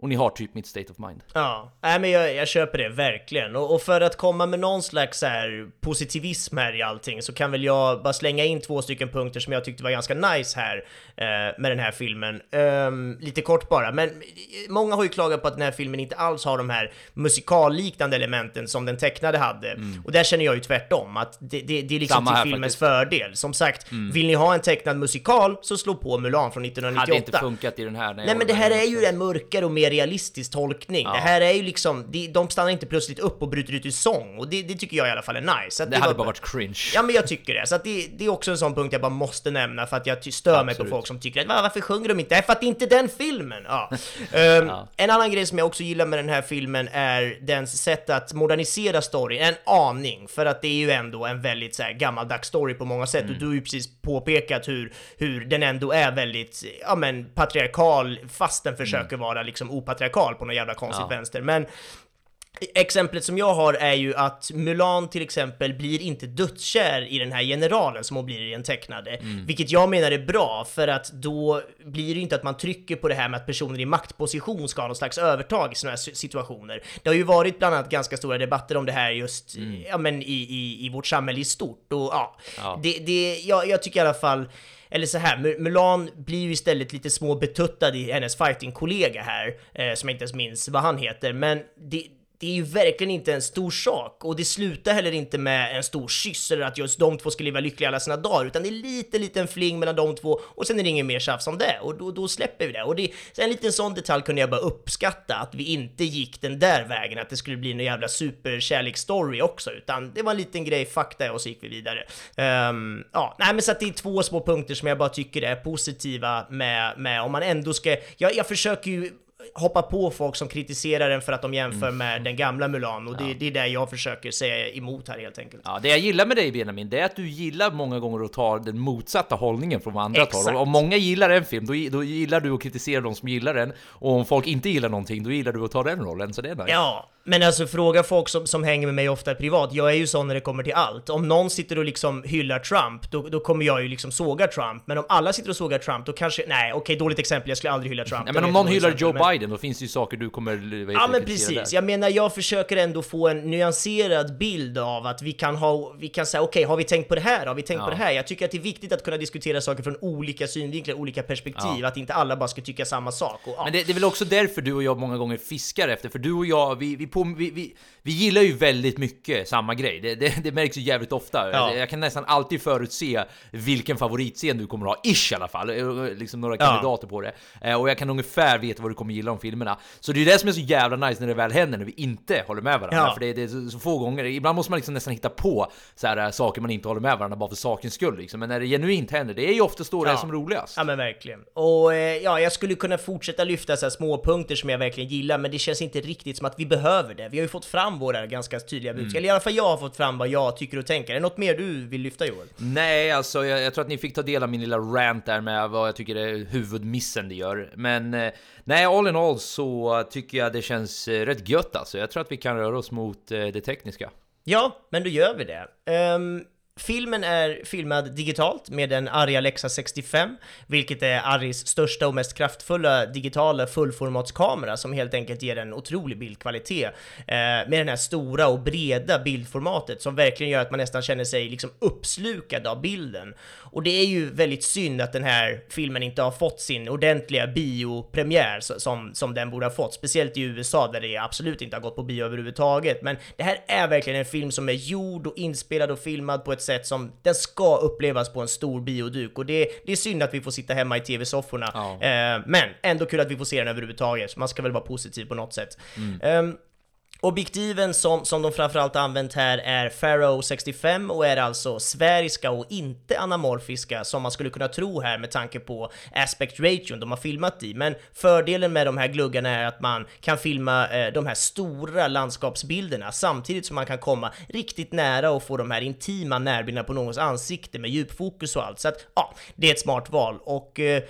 Och ni har typ mitt state of mind. Ja, nej men jag, jag köper det verkligen. Och, och, för att komma med någon slags här positivism här i allting så kan väl jag bara slänga in två stycken punkter som jag tyckte var ganska nice här eh, med den här filmen. Um, lite kort bara, men många har ju klagat på att den här filmen inte alls har de här musikalliknande elementen som den tecknade hade. Mm. Och där känner jag ju tvärtom, att det, det, det är liksom Samma till filmens faktiskt. fördel. Som sagt, mm. vill ni ha en tecknad musikal så slå på Mulan från 1998. Hade inte funkat i den här. Nej men det här är ju en mörkare och mer mer realistisk tolkning. Ja. Det här är ju liksom, de, de stannar inte plötsligt upp och bryter ut i sång och det, det tycker jag i alla fall är nice. det, det hade var, bara varit cringe. Ja men jag tycker det. Så det, det är också en sån punkt jag bara måste nämna för att jag stör Absolut. mig på folk som tycker att varför sjunger de inte? Nej, för att det är inte den filmen! Ja. um, ja. En annan grej som jag också gillar med den här filmen är dens sätt att modernisera storyn, en aning, för att det är ju ändå en väldigt så här, gammaldags story på många sätt mm. och du har ju precis påpekat hur, hur den ändå är väldigt, ja men patriarkal fast den försöker mm. vara liksom opatriarkal på något jävla konstigt ja. vänster. Men Exemplet som jag har är ju att Mulan till exempel blir inte dödskär i den här generalen som hon blir i den tecknade, mm. vilket jag menar är bra för att då blir det inte att man trycker på det här med att personer i maktposition ska ha någon slags övertag i sådana här situationer. Det har ju varit bland annat ganska stora debatter om det här just mm. ja, men i, i, i vårt samhälle i stort och ja, ja. Det, det, jag, jag tycker i alla fall eller så här, Mulan blir ju istället lite små betuttad i hennes fighting-kollega här, eh, som jag inte ens minns vad han heter, men det, det är ju verkligen inte en stor sak och det slutar heller inte med en stor kyss eller att just de två ska leva lyckliga alla sina dagar, utan det är lite liten fling mellan de två och sen är det inget mer tjafs om det och då, då släpper vi det. Och det, så en liten sån detalj kunde jag bara uppskatta, att vi inte gick den där vägen, att det skulle bli en jävla superkärleksstory också, utan det var en liten grej, fakta och så gick vi vidare. Um, ja, nej men så att det är två små punkter som jag bara tycker är positiva med, med om man ändå ska, jag, jag försöker ju hoppa på folk som kritiserar den för att de jämför mm. med den gamla Mulan och det, ja. det är det jag försöker säga emot här helt enkelt. Ja, det jag gillar med dig Benjamin, det är att du gillar många gånger att ta den motsatta hållningen från andra tar. Om många gillar en film, då, då gillar du att kritisera de som gillar den och om folk inte gillar någonting, då gillar du att ta den rollen, så det är nice. Ja, Men alltså fråga folk som, som hänger med mig ofta privat, jag är ju sån när det kommer till allt. Om någon sitter och liksom hyllar Trump, då, då kommer jag ju liksom såga Trump. Men om alla sitter och sågar Trump, då kanske, nej okej dåligt exempel, jag skulle aldrig hylla Trump. Nej, men om någon hyllar exempel, Joe men- Biden, då finns det ju saker du kommer... heter Ja men precis, där. jag menar jag försöker ändå få en nyanserad bild av att vi kan ha, vi kan säga okej, har vi tänkt på det här? Har vi tänkt Ja. på det här? Jag tycker att det är viktigt att kunna diskutera saker från olika synvinklar, olika perspektiv, att inte alla bara ska tycka samma sak. Och, ja. Men det, det är väl också därför du och jag många gånger fiskar efter, för du och jag, vi, vi, på, vi, vi, vi gillar ju väldigt mycket samma grej. Det, det, det märks ju jävligt ofta. Ja. Jag kan nästan alltid förutse vilken favoritscen du kommer ha, ish i alla fall. Eh, Liksom några Ja. kandidater på det. Eh, Och jag kan ungefär veta vad du kommer gilla om filmerna. Så det är det som är så jävla nice när det väl händer, när vi inte håller med varandra. Ja. För det, det är så, så få gånger, ibland måste man liksom nästan hitta på så här, eh, saker man inte håller med varandra bara för sakens skull. Liksom. Men när det genuint händer, det är ju oftast då det är Ja. som roligast. Ja men verkligen. Och eh, ja, jag skulle kunna fortsätta lyfta så här små punkter som jag verkligen gillar, men det känns inte riktigt som att vi behöver det. Vi har ju fått fram våra ganska tydliga budskap, eller i alla fall jag har fått fram vad jag tycker och tänker. Är det något mer du vill lyfta Joel? Nej, alltså jag, jag tror att ni fick ta del av min lilla rant där med vad jag tycker är huvudmissen det gör. Men eh, nej, all in all så tycker jag det känns eh, rätt gött alltså. Jag tror att vi kan röra oss mot eh, det tekniska. Ja, men då gör vi det. Ehm, filmen är filmad digitalt med en Arri Alexa 65, vilket är Arris största och mest kraftfulla digitala fullformatskamera som helt enkelt ger en otrolig bildkvalitet. Eh, med den här stora och breda bildformatet som verkligen gör att man nästan känner sig liksom uppslukad av bilden. Och det är ju väldigt synd att den här filmen inte har fått sin ordentliga biopremiär som, som den borde ha fått, speciellt i USA där det absolut inte har gått på bio överhuvudtaget. Men det här är verkligen en film som är gjord och inspelad och filmad på ett sätt som den ska upplevas på en stor bioduk och det, det är synd att vi får sitta hemma i tv-sofforna. Ja. Eh, men ändå kul att vi får se den överhuvudtaget, så man ska väl vara positiv på något sätt. Mm. Ehm, Objektiven som, som de framförallt använt här är Faro 65 och är alltså sfäriska och inte anamorfiska som man skulle kunna tro här med tanke på aspect ration de har filmat i. Men fördelen med de här gluggarna är att man kan filma eh, de här stora landskapsbilderna samtidigt som man kan komma riktigt nära och få de här intima närbilderna på någons ansikte med djupfokus och allt. Så att ja, det är ett smart val och eh,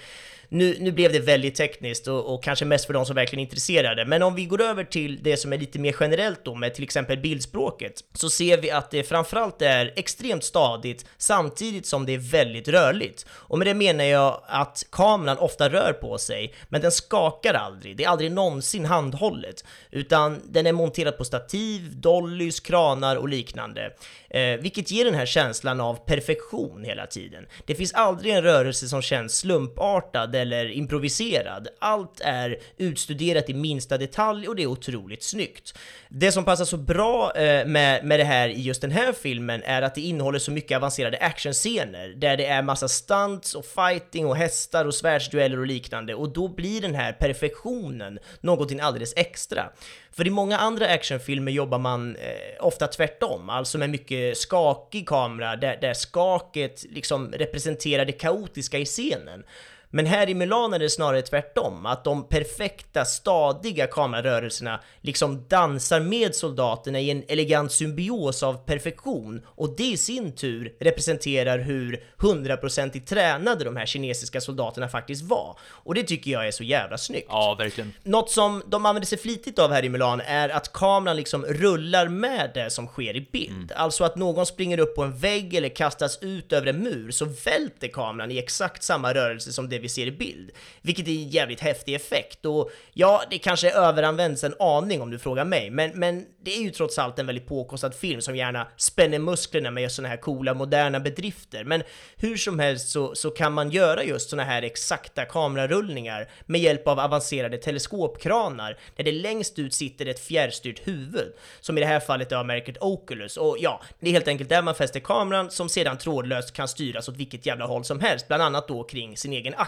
nu, nu blev det väldigt tekniskt och, och kanske mest för de som verkligen är intresserade. Men om vi går över till det som är lite mer generellt då med till exempel bildspråket så ser vi att det framförallt är extremt stadigt samtidigt som det är väldigt rörligt. Och med det menar jag att kameran ofta rör på sig, men den skakar aldrig. Det är aldrig någonsin handhållet, utan den är monterad på stativ, dollys, kranar och liknande. Eh, vilket ger den här känslan av perfektion hela tiden. Det finns aldrig en rörelse som känns slumpartad eller improviserad. Allt är utstuderat i minsta detalj och det är otroligt snyggt. Det som passar så bra eh, med, med det här i just den här filmen är att det innehåller så mycket avancerade actionscener där det är massa stunts och fighting och hästar och svärdsdueller och liknande och då blir den här perfektionen någonting alldeles extra. För i många andra actionfilmer jobbar man eh, ofta tvärtom, alltså med mycket skakig kamera där, där skaket liksom representerar det kaotiska i scenen. Men här i Milan är det snarare tvärtom, att de perfekta, stadiga kamerarörelserna liksom dansar med soldaterna i en elegant symbios av perfektion och det i sin tur representerar hur hundraprocentigt tränade de här kinesiska soldaterna faktiskt var. Och det tycker jag är så jävla snyggt. Ja, verkligen. Något som de använder sig flitigt av här i Milan är att kameran liksom rullar med det som sker i bild. Alltså att någon springer upp på en vägg eller kastas ut över en mur så välter kameran i exakt samma rörelse som det vi ser i bild. Vilket är en jävligt häftig effekt och ja, det kanske överanvänds en aning om du frågar mig, men, men det är ju trots allt en väldigt påkostad film som gärna spänner musklerna med såna här coola moderna bedrifter. Men hur som helst så, så kan man göra just såna här exakta kamerarullningar med hjälp av avancerade teleskopkranar där det längst ut sitter ett fjärrstyrt huvud, som i det här fallet är av märket Oculus. Och ja, det är helt enkelt där man fäster kameran som sedan trådlöst kan styras åt vilket jävla håll som helst, bland annat då kring sin egen axel,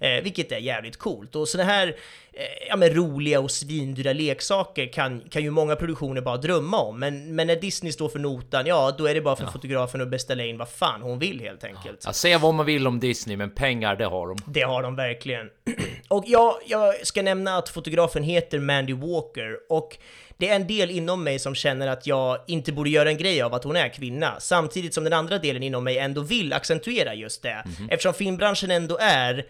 eh, vilket är jävligt coolt. Och såna här eh, ja, men roliga och svindyra leksaker kan, kan ju många produktioner bara drömma om, men, men när Disney står för notan, ja, då är det bara för fotografen att beställa in vad fan hon vill helt enkelt. Ja, säga vad man vill om Disney, men pengar det har de. Det har de verkligen. Och ja, jag ska nämna att fotografen heter Mandy Walker och det är en del inom mig som känner att jag inte borde göra en grej av att hon är kvinna, samtidigt som den andra delen inom mig ändå vill accentuera just det. Eftersom filmbranschen ändå är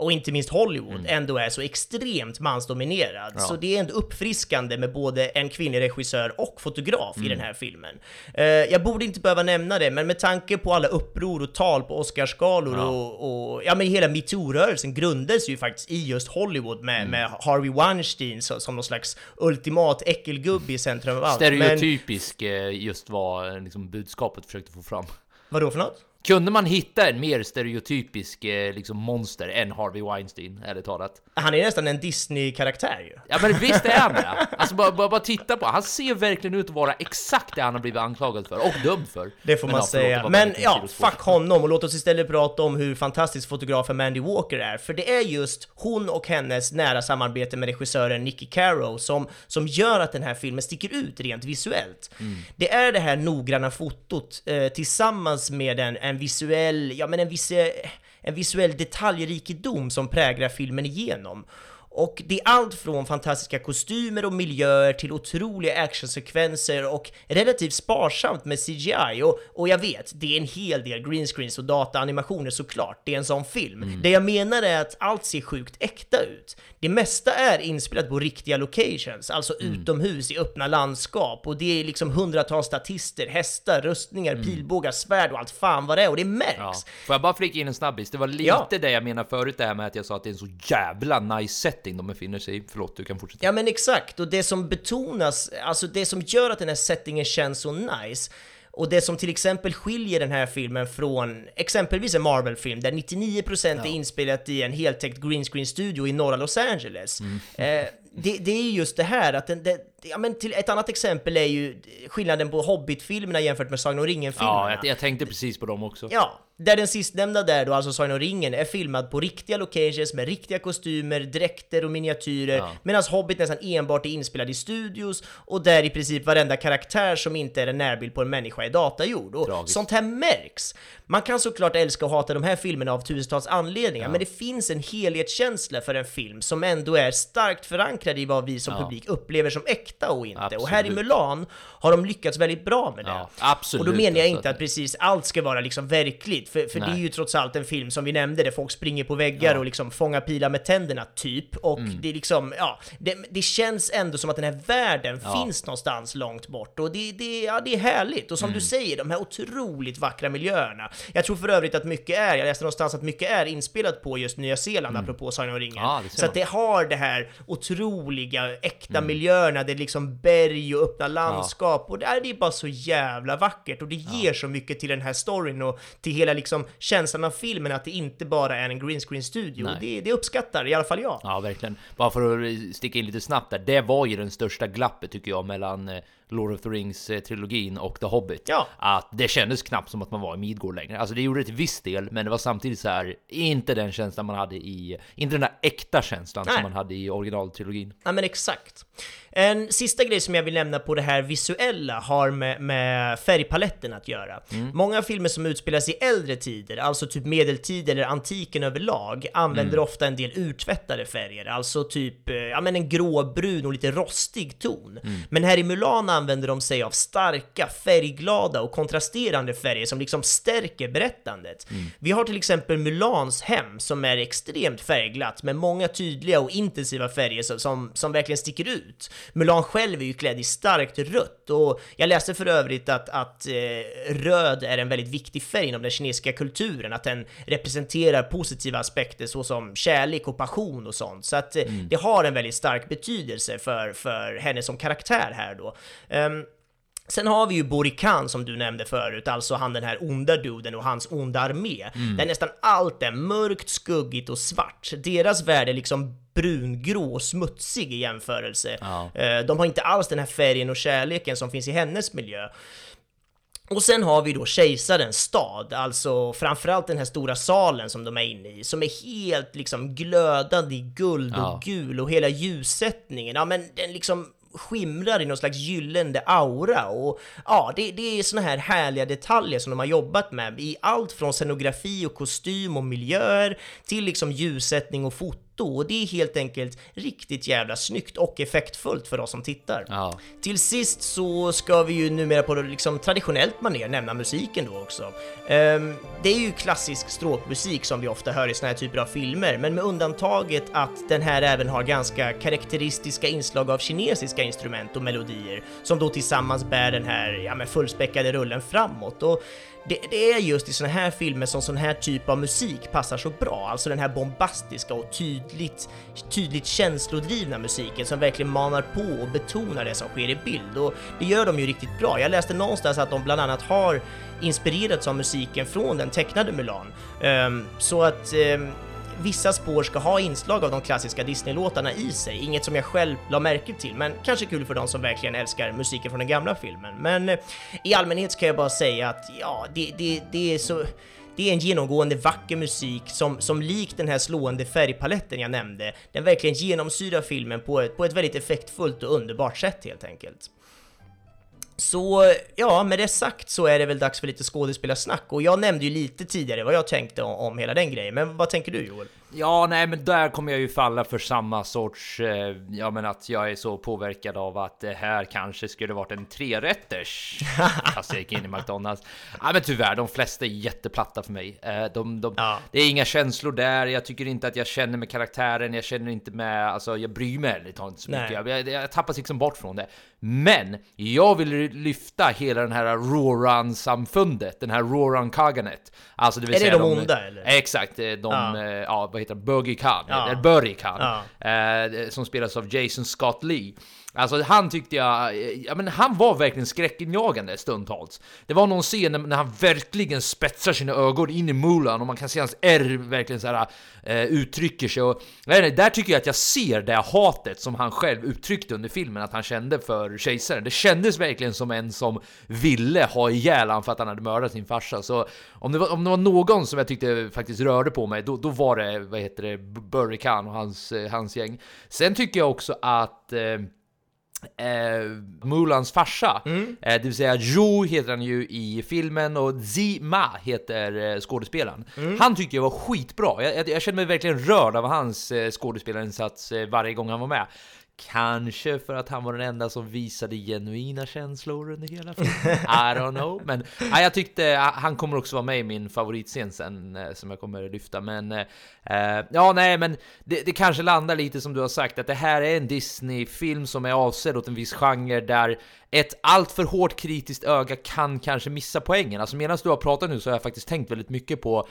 och inte minst Hollywood, ändå är så extremt mansdominerad. Ja. Så det är ändå uppfriskande med både en kvinnlig regissör och fotograf i Mm. den här filmen. Eh, jag borde inte behöva nämna det, men med tanke på alla uppror och tal på Oscarsgalor Ja. och, och ja men hela metoo-rörelsen grundades ju faktiskt i just Hollywood med, Mm. med Harvey Weinstein så, som någon slags ultimat äckelgubbe i centrum av allt. Men Stereotypisk eh, just vad eh, liksom, budskapet försökte få fram. vadå för något? Kunde man hitta en mer stereotypisk eh, liksom, monster än Harvey Weinstein, ärligt talat? Han är nästan en Disney-karaktär ju. Ja men visst är han det! Alltså bara, bara, bara titta på han ser verkligen ut att vara exakt det han har blivit anklagad för, och dömd för. Det får Men man ja, säga. Men ja, fuck honom och låt oss istället prata om hur fantastisk fotografen Mandy Walker är. För det är just hon och hennes nära samarbete med regissören Nicky Caro som, som gör att den här filmen sticker ut rent visuellt. Mm. Det är det här noggranna fotot eh, tillsammans med en, en visuell, ja men en, vise, en visuell detaljrikedom som präglar filmen igenom. Och det är allt från fantastiska kostymer och miljöer till otroliga actionsekvenser och relativt sparsamt med CGI. Och, och jag vet, det är en hel del greenscreens och dataanimationer såklart, det är en sån film. Det jag menar är att allt ser sjukt äkta ut. Det mesta är inspelat på riktiga locations, alltså utomhus i öppna landskap. Och det är liksom hundratals statister, hästar, rustningar, pilbågar, svärd och allt fan vad det är. Och det märks. Ja. Får jag bara flika in en snabbis? Det var lite Ja. det jag menade förut, det här med att jag sa att det är en så jävla nice setting de befinner sig i. Förlåt, du kan fortsätta. Ja men exakt, och det som betonas, alltså det som gör att den här settingen känns så nice, och det som till exempel skiljer den här filmen från exempelvis en Marvel-film där 99% är inspelat i en heltäckt green screen studio i norra Los Angeles. Eh, det, det är ju just det här att den, det, ja, men till, ett annat exempel är ju skillnaden på Hobbit-filmerna jämfört med Sagan om ringen-filmerna. Ja, jag, jag tänkte precis på dem också. Ja, där den sistnämnda där då, alltså Sagan om ringen, är filmad på riktiga locations med riktiga kostymer, dräkter och miniatyrer, Ja. medan Hobbit nästan enbart är inspelad i studios och där i princip varenda karaktär som inte är en närbild på en människa är datagjord. Och Tragiskt. sånt här märks. Man kan såklart älska och hata de här filmerna av tusentals anledningar, men det finns en helhetskänsla för en film som ändå är starkt förankrad i vad vi som Ja. publik upplever som äkta och inte. Och här i Absolut. Mulan har de lyckats väldigt bra med det. Ja, absolut, Och då menar jag alltså. inte att precis allt ska vara liksom verkligt, för, för det är ju trots allt en film som vi nämnde där folk springer på väggar och liksom fångar pilar med tänderna, typ. Och Mm. det är liksom, ja, det, det känns ändå som att den här världen Ja. finns någonstans långt bort. Och det, det, ja, det är härligt. Och som Mm. du säger, de här otroligt vackra miljöerna. Jag tror för övrigt att mycket är, jag läste någonstans att mycket är inspelat på just Nya Zeeland, apropå Sagan om ringen. Mm. Ja, ser så att det har det här otroliga, äkta Mm. miljöerna, det är liksom berg och öppna landskap och det är, det är bara så jävla vackert och det ger så mycket till den här storyn och till hela liksom känslan av filmen att det inte bara är en green screen studio. Det, det uppskattar i alla fall jag. Ja, verkligen. Bara för att sticka in lite snabbt där. Det var ju den största glappet tycker jag mellan eh, Lord of the Rings-trilogin och The Hobbit. Ja. Att det kändes knappt som att man var i Midgård längre. Alltså det gjorde det till viss del, men det var samtidigt så här, inte den känslan man hade i, inte den där äkta känslan Nej. som man hade i originaltrilogin. Ja men exakt. En sista grej som jag vill nämna på det här visuella har med, med färgpaletten att göra. Många filmer som utspelas i äldre tider, alltså typ medeltid eller antiken överlag, använder ofta en del urtvättade färger, alltså typ eh, ja, men en gråbrun och lite rostig ton. Men här i Mulan använder de sig av starka, färgglada och kontrasterande färger som liksom stärker berättandet. Vi har till exempel Mulans hem som är extremt färgglatt med många tydliga och intensiva färger som, som, som verkligen sticker ut. Mulan själv är ju klädd i starkt rött och jag läste för övrigt att, att eh, röd är en väldigt viktig färg inom den kinesiska kulturen, att den representerar positiva aspekter såsom kärlek och passion och sånt. Så att eh, det har en väldigt stark betydelse för, för henne som karaktär här då. Ehm, Sen har vi ju Borikan som du nämnde förut, alltså han den här onda duden och hans onda armé. Där nästan allt är mörkt, skuggigt och svart. Deras värld är liksom brungrå och smutsig i jämförelse. Ja. Eh, De har inte alls den här färgen och kärleken som finns i hennes miljö. Och sen har vi då kejsarens stad, alltså framförallt den här stora salen som de är inne i, som är helt liksom glödande i guld och Ja. gul och hela ljussättningen, ja men den liksom skimrar i någon slags gyllene aura och ja, det, det är såna här härliga detaljer som de har jobbat med i allt från scenografi och kostym och miljöer till liksom ljussättning och foto foto och det är helt enkelt riktigt jävla snyggt och effektfullt för oss som tittar. Ja. Till sist så ska vi ju numera på liksom traditionellt manér nämna musiken då också. Ehm, det är ju klassisk stråkmusik som vi ofta hör i såna här typer av filmer, men med undantaget att den här även har ganska karaktäristiska inslag av kinesiska instrument och melodier som då tillsammans bär den här ja, men fullspäckade rullen framåt. Och det, det, är just i såna här filmer som sån här typ av musik passar så bra, alltså den här bombastiska och tydligt, tydligt känslodrivna musiken som verkligen manar på och betonar det som sker i bild och det gör de ju riktigt bra. Jag läste någonstans att de bland annat har inspirerats av musiken från den tecknade Mulan. Um, så att um, vissa spår ska ha inslag av de klassiska Disney-låtarna i sig, inget som jag själv la märke till, men kanske kul för de som verkligen älskar musiken från den gamla filmen. Men eh, i allmänhet ska jag bara säga att ja, det, det, det är så det är en genomgående vacker musik som, som likt den här slående färgpaletten jag nämnde, den verkligen genomsyrar filmen på ett, på ett väldigt effektfullt och underbart sätt helt enkelt. Så ja, med det sagt så är det väl dags för lite skådespelarsnack och jag nämnde ju lite tidigare vad jag tänkte om, om hela den grejen, men vad tänker du Joel? Ja, nej, men där kommer jag ju falla för samma sorts, eh, ja men att jag är så påverkad av att det här kanske skulle varit en trerätters. Fast jag gick in i McDonalds. Ja, men tyvärr, de flesta är jätteplatta för mig. Eh, de, de, ja. Det är inga känslor där. Jag tycker inte att jag känner med karaktären. Jag känner inte med, alltså jag bryr mig inte så mycket. Jag, jag, jag tappas liksom bort från det. Men jag vill lyfta hela den här Roran-samfundet, den här Roran-kaganet. Alltså det vill är säga det de, de onda eller? Exakt, de, ja. ja vad heter? Burger Khan, ja. eller Burry Khan, ja. eh, som spelas av Jason Scott Lee. Alltså han tyckte jag, ja men han var verkligen skräckinjagande stundtals. Det var någon scen när han verkligen spetsar sina ögon in i Mulan och man kan se hans R verkligen så här eh, uttrycker sig och nej, där tycker jag att jag ser det hatet som han själv uttryckte under filmen att han kände för kejsaren. Det kändes verkligen som en som ville ha ihjäl honom för att han hade mördat sin farsa. Så om det var, om det var någon som jag tyckte faktiskt rörde på mig, då, då var det, vad heter det, Burry Khan och hans, eh, hans gäng. Sen tycker jag också att eh, Eh, Mulans farsa, mm. eh, det vill säga Zhu heter han ju i filmen och Zi Ma heter eh, skådespelaren. Mm. Han tycker jag var skitbra. Jag, jag, jag känner mig verkligen rörd av hans eh, skådespelarinsats eh, varje gång han var med. Kanske för att han var den enda som visade genuina känslor under hela filmen. I don't know. Men ja, jag tyckte han kommer också vara med i min favoritscen sen eh, som jag kommer lyfta. Men eh, ja, nej, men det, det, kanske landar lite som du har sagt att det här är en Disney-film som är avsedd åt en viss genre där ett alltför hårt kritiskt öga kan kanske missa poängen. Alltså medan du har pratat nu så har jag faktiskt tänkt väldigt mycket på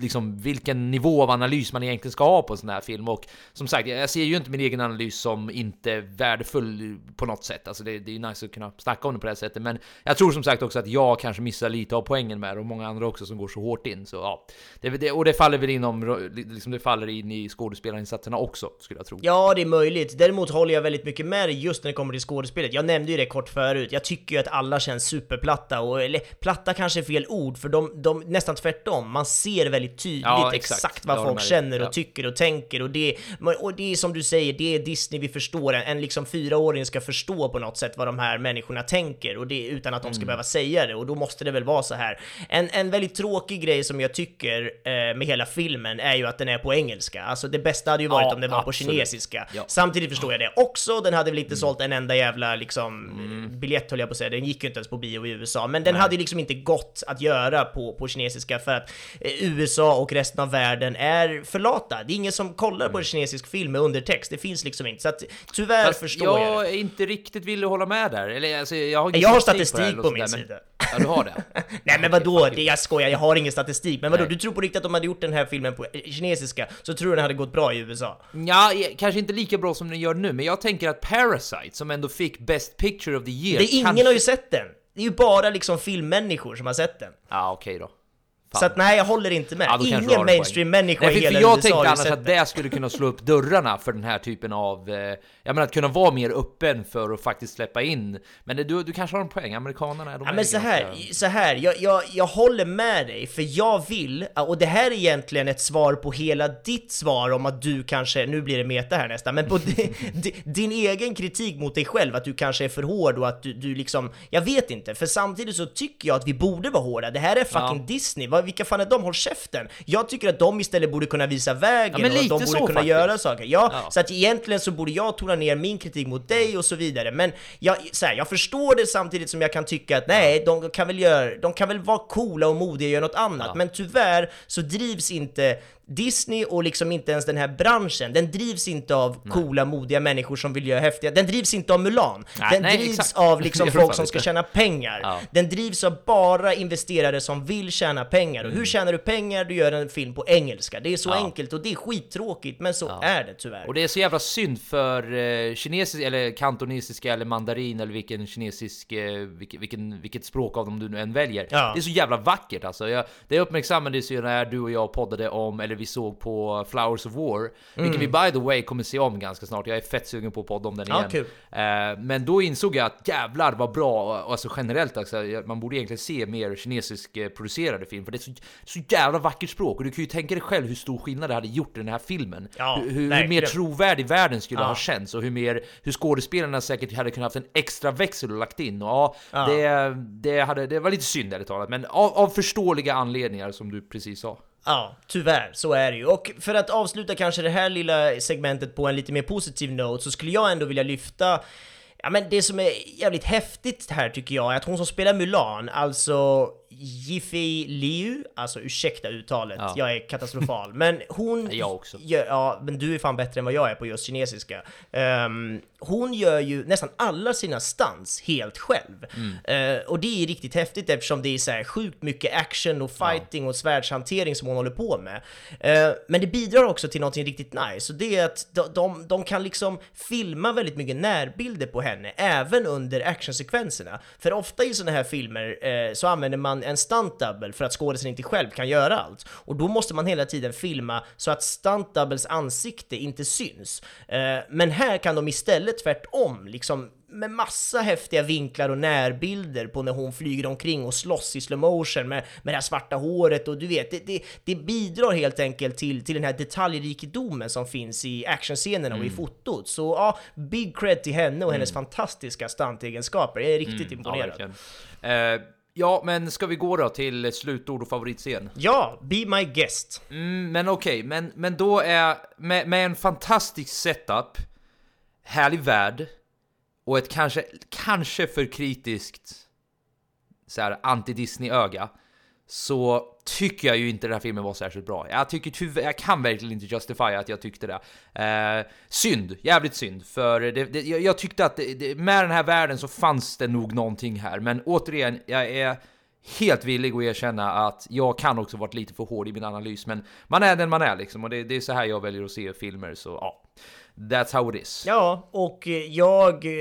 liksom vilken nivå av analys man egentligen ska ha på en sån här film. Och som sagt, jag ser ju inte min egen analys som inte värdefull på något sätt. Alltså det, det är ju nice att kunna snacka om det på det här sättet. Men jag tror som sagt också att jag kanske missar lite av poängen med det och många andra också som går så hårt in. Så ja, det, det, och det faller väl inom, liksom det faller in i skådespelarinsatserna också skulle jag tro. Ja, det är möjligt. Däremot håller jag väldigt mycket med dig just när det kommer till skådespelet. Jag nämnde ju det kort förut. Jag tycker ju att alla känns superplatta och eller platta kanske är fel ord för de, de nästan tvärtom. Man ser väldigt tydligt ja, exakt. exakt. vad folk känner och ja. tycker och tänker och det, och det är som du säger, det är Disney vi förstår. En, en liksom fyraåring ska förstå på något sätt vad de här människorna tänker och det utan att de ska mm. behöva säga det och då måste det väl vara så här. En, en väldigt tråkig grej som jag tycker eh, med hela filmen är ju att den är på engelska. Alltså det bästa hade ju varit ja, om den var absolut. på kinesiska. Samtidigt förstår jag det också. Den hade väl inte mm. sålt en enda jävla liksom mm. Biljett biljett höll jag på att säga, den gick ju inte ens på bio i USA, men den Nej. hade liksom inte gått att göra på, på kinesiska för att eh, USA och resten av världen är för lata. Det är ingen som kollar mm. på en kinesisk film med undertext, det finns liksom inte. Så att tyvärr Fast förstår jag Jag är inte riktigt vill hålla med där. Eller, alltså, jag har, jag har statistik på, på min sida. Men... Ja, du har det? Nej men vadå, det, jag skojar, jag har ingen statistik. Men vadå, Nej. du tror på riktigt att de hade gjort den här filmen på kinesiska, så tror du den hade gått bra i USA? Ja, kanske inte lika bra som den gör nu, men jag tänker att Parasite, som ändå fick Best Picture of the Year... Det är ingen har ju sett den! Det är ju bara liksom filmmänniskor som har sett den. Ja, okej okay då. Fan. Så att nej, jag håller inte med. Ja, Ingen mainstream-människa i hela jag USA tänkte annars att det skulle kunna slå upp dörrarna för den här typen av... Eh, jag menar att kunna vara mer öppen för att faktiskt släppa in. Men det, du, du kanske har en poäng, amerikanerna är de Ja men så här, ganska... så här, jag, jag, jag håller med dig, för jag vill, och det här är egentligen ett svar på hela ditt svar om att du kanske, nu blir det meta här nästan, men på din, din egen kritik mot dig själv, att du kanske är för hård och att du, du liksom, jag vet inte, för samtidigt så tycker jag att vi borde vara hårda. Det här är fucking ja. Disney, Vad, vilka fan är de? Håll käften! Jag tycker att de istället borde kunna visa vägen men och att de borde så kunna faktiskt. göra saker. Ja, Ja. så att egentligen så borde jag tona ner min kritik mot dig och så vidare. Men jag, så här, jag förstår det samtidigt som jag kan tycka att nej, de kan väl göra, de kan väl vara coola och modiga och göra något annat. Men tyvärr så drivs inte Disney och liksom inte ens den här branschen, den drivs inte av coola, modiga människor som vill göra häftiga, den drivs inte av Mulan. Nej, den nej, drivs exakt. av liksom folk som ska tjäna pengar. Ja. Den drivs av bara investerare som vill tjäna pengar. Och hur tjänar du pengar? Du gör en film på engelska. Det är så Mm. Ja. enkelt och det är skittråkigt, men så är det tyvärr. Och det är så jävla synd för eh, kinesisk eller kantonesiska eller mandarin eller vilken kinesisk, eh, vilken, vilken, vilket språk av dem du nu än väljer. Ja. Det är så jävla vackert alltså. Jag, det uppmärksammades ju när du och jag poddade om, eller vi såg på Flowers of War, vilken vi by the way kommer se om ganska snart. Jag är fett sugen på att podda om den igen. kul. Eh, men då insåg jag att jävlar vad bra, alltså generellt alltså, man borde egentligen se mer kinesisk eh, producerade film, för det är så, så jävla vackert språk. Och du kan ju tänka dig själv hur stor skillnad det hade gjort i den här filmen. Ja, hur, hur, hur mer trovärdig världen skulle Ja. ha känts och hur, mer, hur skådespelarna säkert hade kunnat haft en extra växel och lagt in. Och ja, Ja. Det, det, hade, det var lite synd ärligt talat, men av, av förståeliga anledningar som du precis sa. Ja, tyvärr, så är det ju. Och för att avsluta kanske det här lilla segmentet på en lite mer positiv note så skulle jag ändå vilja lyfta Ja men det som är jävligt häftigt här tycker jag är att hon som spelar Mulan, alltså Yifei Liu, alltså ursäkta uttalet, Ja. jag är katastrofal, men hon... Jag också. Gör, ja, men du är fan bättre än vad jag är på just kinesiska. Ehm, hon gör ju nästan alla sina stunts helt själv. Eh, och det är riktigt häftigt eftersom det är så här sjukt mycket action och fighting och svärdshantering som hon håller på med. Eh, men det bidrar också till någonting riktigt nice, och det är att de, de, de kan liksom filma väldigt mycket närbilder på henne, även under actionsekvenserna. För ofta i sådana här filmer eh, så använder man en stunt double för att skådespelaren inte själv kan göra allt. Och då måste man hela tiden filma så att stunt doubles ansikte inte syns. Eh, men här kan de istället tvärtom, liksom med massa häftiga vinklar och närbilder på när hon flyger omkring och slåss i slow motion med, med det här svarta håret och du vet, det, det, det bidrar helt enkelt till, till den här detaljrikedomen som finns i actionscenerna och i fotot. Så ja, big cred till henne och hennes fantastiska stuntegenskaper. Jag är riktigt imponerad. verkligen. Ja, men ska vi gå då till slutord och favoritscen? Ja, be my guest. Mm, men okej, men, men då är med, med en fantastisk setup, härlig värld och ett kanske, kanske för kritiskt så här anti-Disney-öga så tycker jag ju inte den här filmen var särskilt bra. Jag tycker tyvärr, jag kan verkligen inte justifiera att jag tyckte det. Eh, synd, jävligt synd, för det, det, jag, jag tyckte att det, det, med den här världen så fanns det nog någonting här, men återigen, jag är helt villig att erkänna att jag kan också varit lite för hård i min analys, men man är den man är liksom, och det, det är så här jag väljer att se filmer, så ja. That's how it is. Ja, och eh, jag, eh,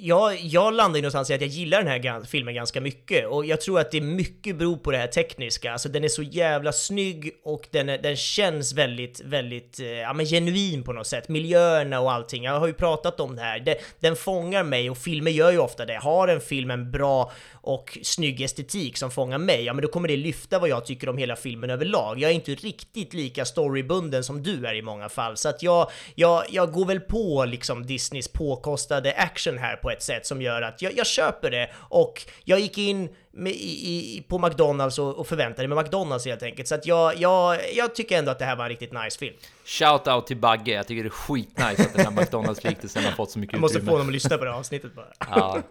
jag, jag landar ju någonstans i att jag gillar den här filmen ganska mycket och jag tror att det mycket beror på det här tekniska. Alltså den är så jävla snygg och den, är, den känns väldigt, väldigt eh, ja, men genuin på något sätt. Miljöerna och allting. Jag har ju pratat om det här. Den, den fångar mig och filmer gör ju ofta det. Har en film en bra och snygg estetik som fångar mig, ja men då kommer det lyfta vad jag tycker om hela filmen överlag. Jag är inte riktigt lika storybunden som du är i många fall, så att jag, jag, jag går väl på liksom Disneys påkostade action här på ett sätt som gör att jag, jag köper det och jag gick in med, i, i, på McDonalds och, och förväntade mig McDonalds helt enkelt. Så att jag, jag, jag tycker ändå att det här var en riktigt nice film. Shout-out till Bagge, jag tycker det är skitnice att den här McDonalds-liknelsen har fått så mycket Jag måste utrymme. få honom att lyssna på det här avsnittet bara. Ja.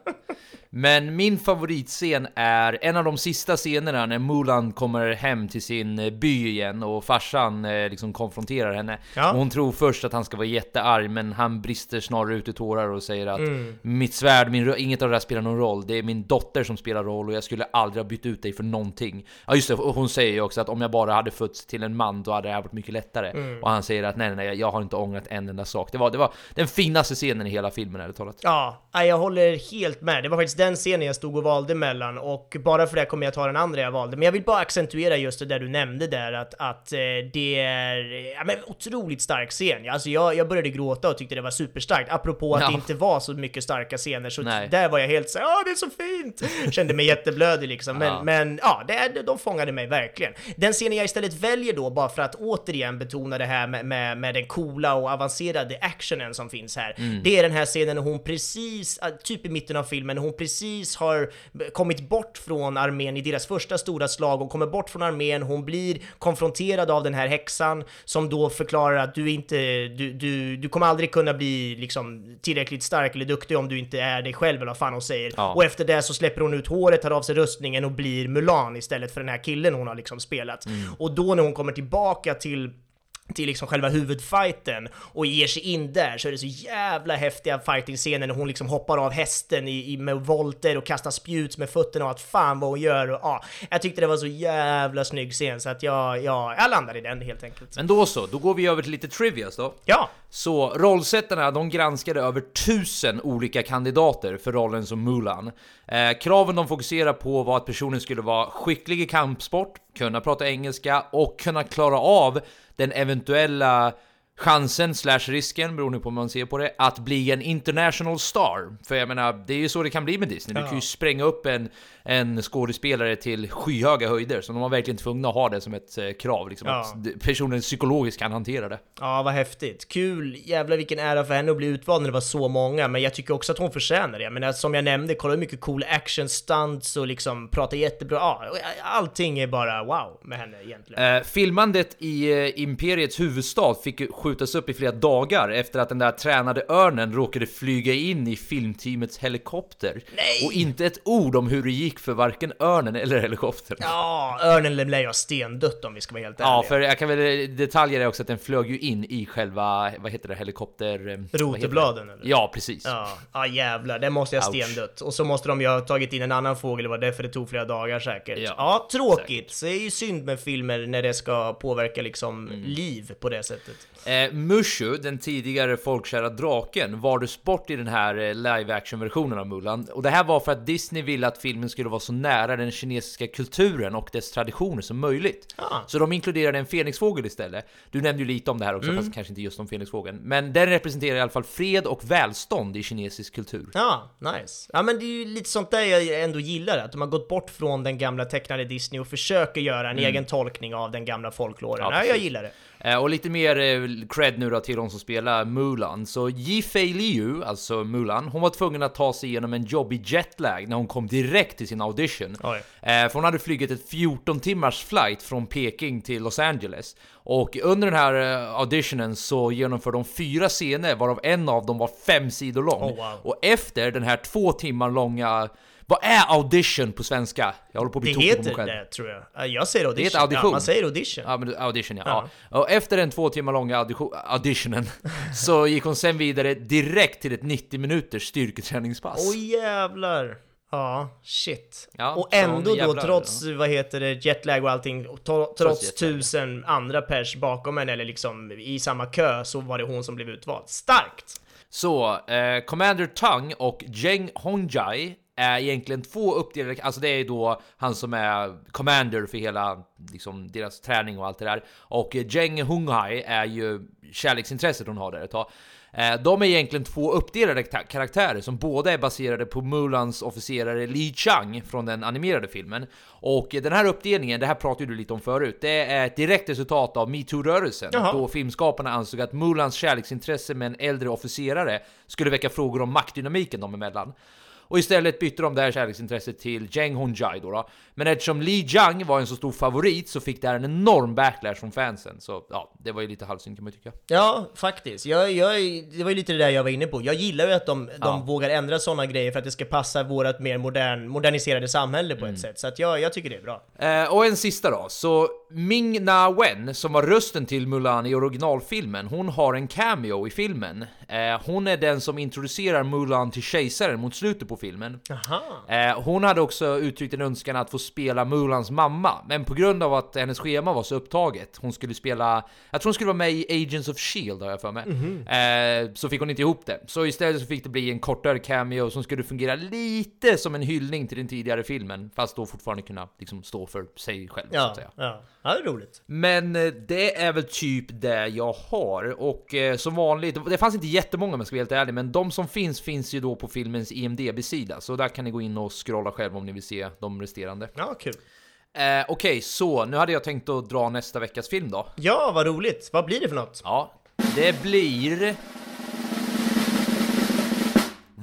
Men min favoritscen är en av de sista scenerna när Mulan kommer hem till sin by igen och farsan eh, liksom konfronterar henne. Ja. Hon tror först att han ska vara jättearg, men han brister snarare ut i tårar och säger att Mm. mitt svärd, min, inget av det här spelar någon roll. Det är min dotter som spelar roll och jag skulle aldrig ha bytt ut dig för någonting. Ja just det, hon säger ju också att om jag bara hade fötts till en man då hade det här varit mycket lättare. Mm. Och han säger att nej, nej, nej, jag har inte ångrat en enda sak. Det var, det var den finaste scenen i hela filmen, ärligt talat. Ja, jag håller helt med. Det var faktiskt den scenen jag stod och valde mellan och bara för det kommer jag ta den andra jag valde. Men jag vill bara accentuera just det där du nämnde där att, att eh, det är ja, men otroligt stark scen. Alltså jag, jag började gråta och tyckte det var superstarkt. Apropå att Ja. det inte var så mycket starka scener så Nej. där var jag helt så ja det är så fint! Kände mig jätteblödig liksom. Men Ja. men ja, det, de fångade mig verkligen. Den scenen jag istället väljer då, bara för att återigen betona det här med, med, med den coola och avancerade actionen som finns här. Mm. Det är den här scenen när hon precis, äh, typ i mitten av filmen, när hon precis precis har kommit bort från armén i deras första stora slag. Hon kommer bort från armén, hon blir konfronterad av den här häxan som då förklarar att du inte, du, du, du kommer aldrig kunna bli liksom tillräckligt stark eller duktig om du inte är dig själv eller vad fan hon säger. Ja. Och efter det så släpper hon ut håret, tar av sig rustningen och blir Mulan istället för den här killen hon har liksom spelat. Och då när hon kommer tillbaka till till liksom själva huvudfighten och ger sig in där så är det så jävla häftiga fighting-scener när hon liksom hoppar av hästen i, i, med volter och kastar spjut med fötterna och att fan vad hon gör och ja, jag tyckte det var så jävla snygg scen så att jag, jag, jag landade i den helt enkelt. Men då så, då går vi över till lite trivias då. Ja, Så rollsättarna de granskade över tusen olika kandidater för rollen som Mulan. Eh, kraven de fokuserade på var att personen skulle vara skicklig i kampsport, kunna prata engelska och kunna klara av den eventuella chansen slash risken, beroende på hur man ser på det, att bli en international star. För jag menar, det är ju så det kan bli med Disney. Du kan ju spränga upp en, en skådespelare till skyhöga höjder, så de var verkligen tvungna att ha det som ett eh, krav, liksom Ja. att personen psykologiskt kan hantera det. ja vad häftigt. Kul, jävlar vilken ära för henne att bli utvald när det var så många, men jag tycker också att hon förtjänar det. Men som jag nämnde, kolla hur mycket cool action stunts och liksom prata jättebra. Ja, allting är bara wow med henne egentligen. Eh, filmandet i eh, Imperiets huvudstad fick skjutas upp i flera dagar efter att den där tränade örnen råkade flyga in i filmteamets helikopter. Nej! Och inte ett ord om hur det gick för varken örnen eller helikoptern. Ja, örnen lär ju ha stendött om vi ska vara helt Ja, ärliga. för jag kan väl detaljer är också att den flög ju in i själva, vad heter det, helikopter... eh? Rotebladen eller? Ja, precis. Ja, ja jävlar, den måste jag stendött. Och så måste de ju ha tagit in en annan fågel, det var därför det tog flera dagar säkert. Ja, Ja, tråkigt. Så det är ju synd med filmer när det ska påverka liksom Mm. liv på det sättet. Eh, Mushu, den tidigare folkkära draken, valdes bort i den här eh, live action-versionen av Mulan. Och det här var för att Disney ville att filmen skulle vara så nära den kinesiska kulturen och dess traditioner som möjligt. Ah. Så de inkluderade en fenixfågel istället. Du nämnde ju lite om det här också, Mm. fast kanske inte just om fenixfågeln. Men den representerar i alla fall fred och välstånd i kinesisk kultur. Ja, nice. Ja men det är ju lite sånt där jag ändå gillar, att de har gått bort från den gamla tecknade Disney och försöker göra en egen tolkning av den gamla folkloren. Mm. Ja, Ja, jag gillar det. Eh, och lite mer eh, cred nu då till de som spelar Mulan. Så Yi Fei Liu, alltså Mulan, hon var tvungen att ta sig igenom en jobbig jetlag när hon kom direkt till sin audition. Oj. Eh, för hon hade flugit ett 14 timmars flight från Peking till Los Angeles. Och under den här auditionen så genomförde de fyra scener varav en av dem var fem sidor lång. Oh, wow. Och efter den här två timmar långa... Vad är audition på svenska? Jag håller på att bli Det tokig på mig själv. det tror jag. Ja, Jag säger audition. Det heter audition. Ja, man säger audition. Ja, men audition ja. Ja. ja. Och efter den två timmar långa audition, auditionen så gick hon sen vidare direkt till ett 90 minuters styrketräningspass. Oj jävlar! Ja, shit. Ja, och ändå då jävlar, trots, vad heter det, jetlag och allting, trots jetlag. tusen andra pers bakom henne eller liksom i samma kö så var det hon som blev utvald. Starkt! Så, eh, Commander Tang och Zheng Hongjai är egentligen två uppdelade, alltså det är då han som är commander för hela liksom, deras träning och allt det där. Och eh, Zheng Hongjai är ju kärleksintresset hon har där ett tag. Eh, De är egentligen två uppdelade ka- karaktärer som båda är baserade på Mulans officerare Li Chang från den animerade filmen. Och eh, den här uppdelningen, det här pratade du lite om förut, det är ett direkt resultat av metoo-rörelsen. Jaha. Då filmskaparna ansåg att Mulans kärleksintresse med en äldre officerare skulle väcka frågor om maktdynamiken dem emellan. Och istället bytte de det här kärleksintresset till Zheng Hongjai då, då. Men eftersom Li Jiang var en så stor favorit så fick det här en enorm backlash från fansen. Så ja, det var ju lite halvsynd kan man tycka. Ja, faktiskt. Jag, jag, det var ju lite det där jag var inne på. Jag gillar ju att de, de Ja. vågar ändra sådana grejer för att det ska passa vårt mer modern, moderniserade samhälle på Mm. ett sätt. Så att jag, jag tycker det är bra. Eh, och en sista då, så Ming Na Wen, som var rösten till Mulan i originalfilmen, hon har en cameo i filmen. Eh, hon är den som introducerar Mulan till kejsaren mot slutet på filmen. Eh, hon hade också uttryckt en önskan att få spela Mulans mamma, men på grund av att hennes schema var så upptaget, hon skulle spela, jag tror hon skulle vara med i Agents of Shield har jag för mig, eh, så fick hon inte ihop det. Så istället så fick det bli en kortare cameo som skulle fungera lite som en hyllning till den tidigare filmen, fast då fortfarande kunna liksom stå för sig själv så Ja, att säga. ja. Ja, det är roligt. Men eh, det är väl typ det jag har och eh, som vanligt, det fanns inte jättemånga om jag ska vara helt ärlig, men de som finns finns ju då på filmens IMDB-sida, så där kan ni gå in och scrolla själv om ni vill se de resterande. Ja, kul. Eh, Okej, så nu hade jag tänkt att dra nästa veckas film då. Ja, vad roligt. Vad blir det för något? Ja, det blir...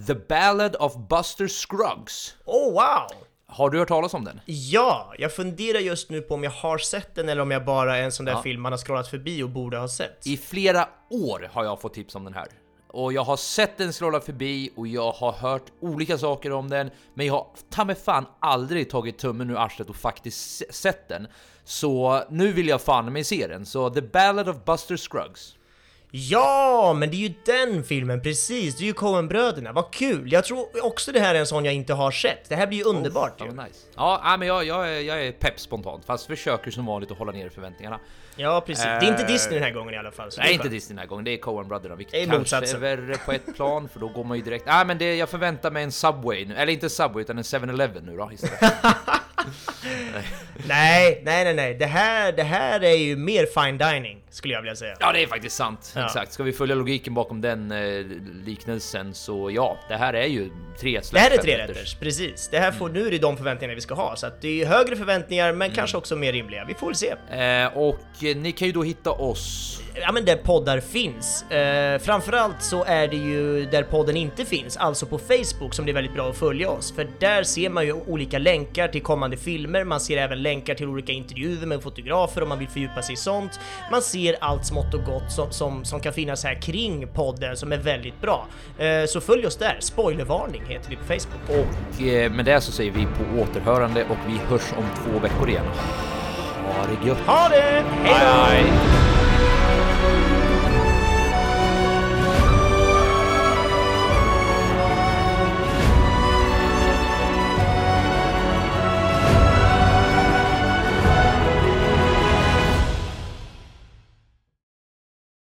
The Ballad of Buster Scruggs. Oh wow! Har du hört talas om den? Ja, jag funderar just nu på om jag har sett den eller om jag bara är en sån där Ja. film man har scrollat förbi och borde ha sett. I flera år har jag fått tips om den här. Och jag har sett den scrolla förbi och jag har hört olika saker om den, men jag har ta mig fan aldrig tagit tummen ur arslet och faktiskt se- sett den. Så nu vill jag fan mig se den. Så The Ballad of Buster Scruggs. Ja, men det är ju den filmen, precis! Det är ju Coen-bröderna, vad kul! Jag tror också det här är en sån jag inte har sett. Det här blir ju underbart Ja, ju. nice. Ja, nej, men jag, jag, är, jag är pepp spontant, fast försöker som vanligt att hålla ner förväntningarna. Ja, precis. Det är inte Eh, Disney den här gången i alla fall. Nej, är inte. Disney den här gången, det är Coen Brotherna, vilket Det är kanske motsatsen. är värre på ett plan, för då går man ju direkt... Nej men det, jag förväntar mig en Subway nu, eller inte Subway utan en 7-Eleven nu då istället. Nej, nej, nej, nej. Det här, det här är ju mer fine dining, skulle jag vilja säga. Ja, det är faktiskt sant. Ja. Exakt. Ska vi följa logiken bakom den eh, liknelsen så ja, det här är ju tre Det här är tre rätters. precis. Det här får, nu är det de förväntningarna vi ska ha, så att det är högre förväntningar men kanske också mer rimliga. Vi får väl se. Eh, och eh, ni kan ju då hitta oss Ja men där poddar finns. Eh, framförallt så är det ju där podden inte finns, alltså på Facebook som det är väldigt bra att följa oss. För där ser man ju olika länkar till kommande filmer, man ser även länkar till olika intervjuer med fotografer om man vill fördjupa sig i sånt. Man ser allt smått och gott som, som, som kan finnas här kring podden som är väldigt bra. Eh, så följ oss där, spoilervarning heter vi på Facebook. och eh, med det så säger vi på återhörande och vi hörs om två veckor igen. Ha det gött! Ha det! Hej då!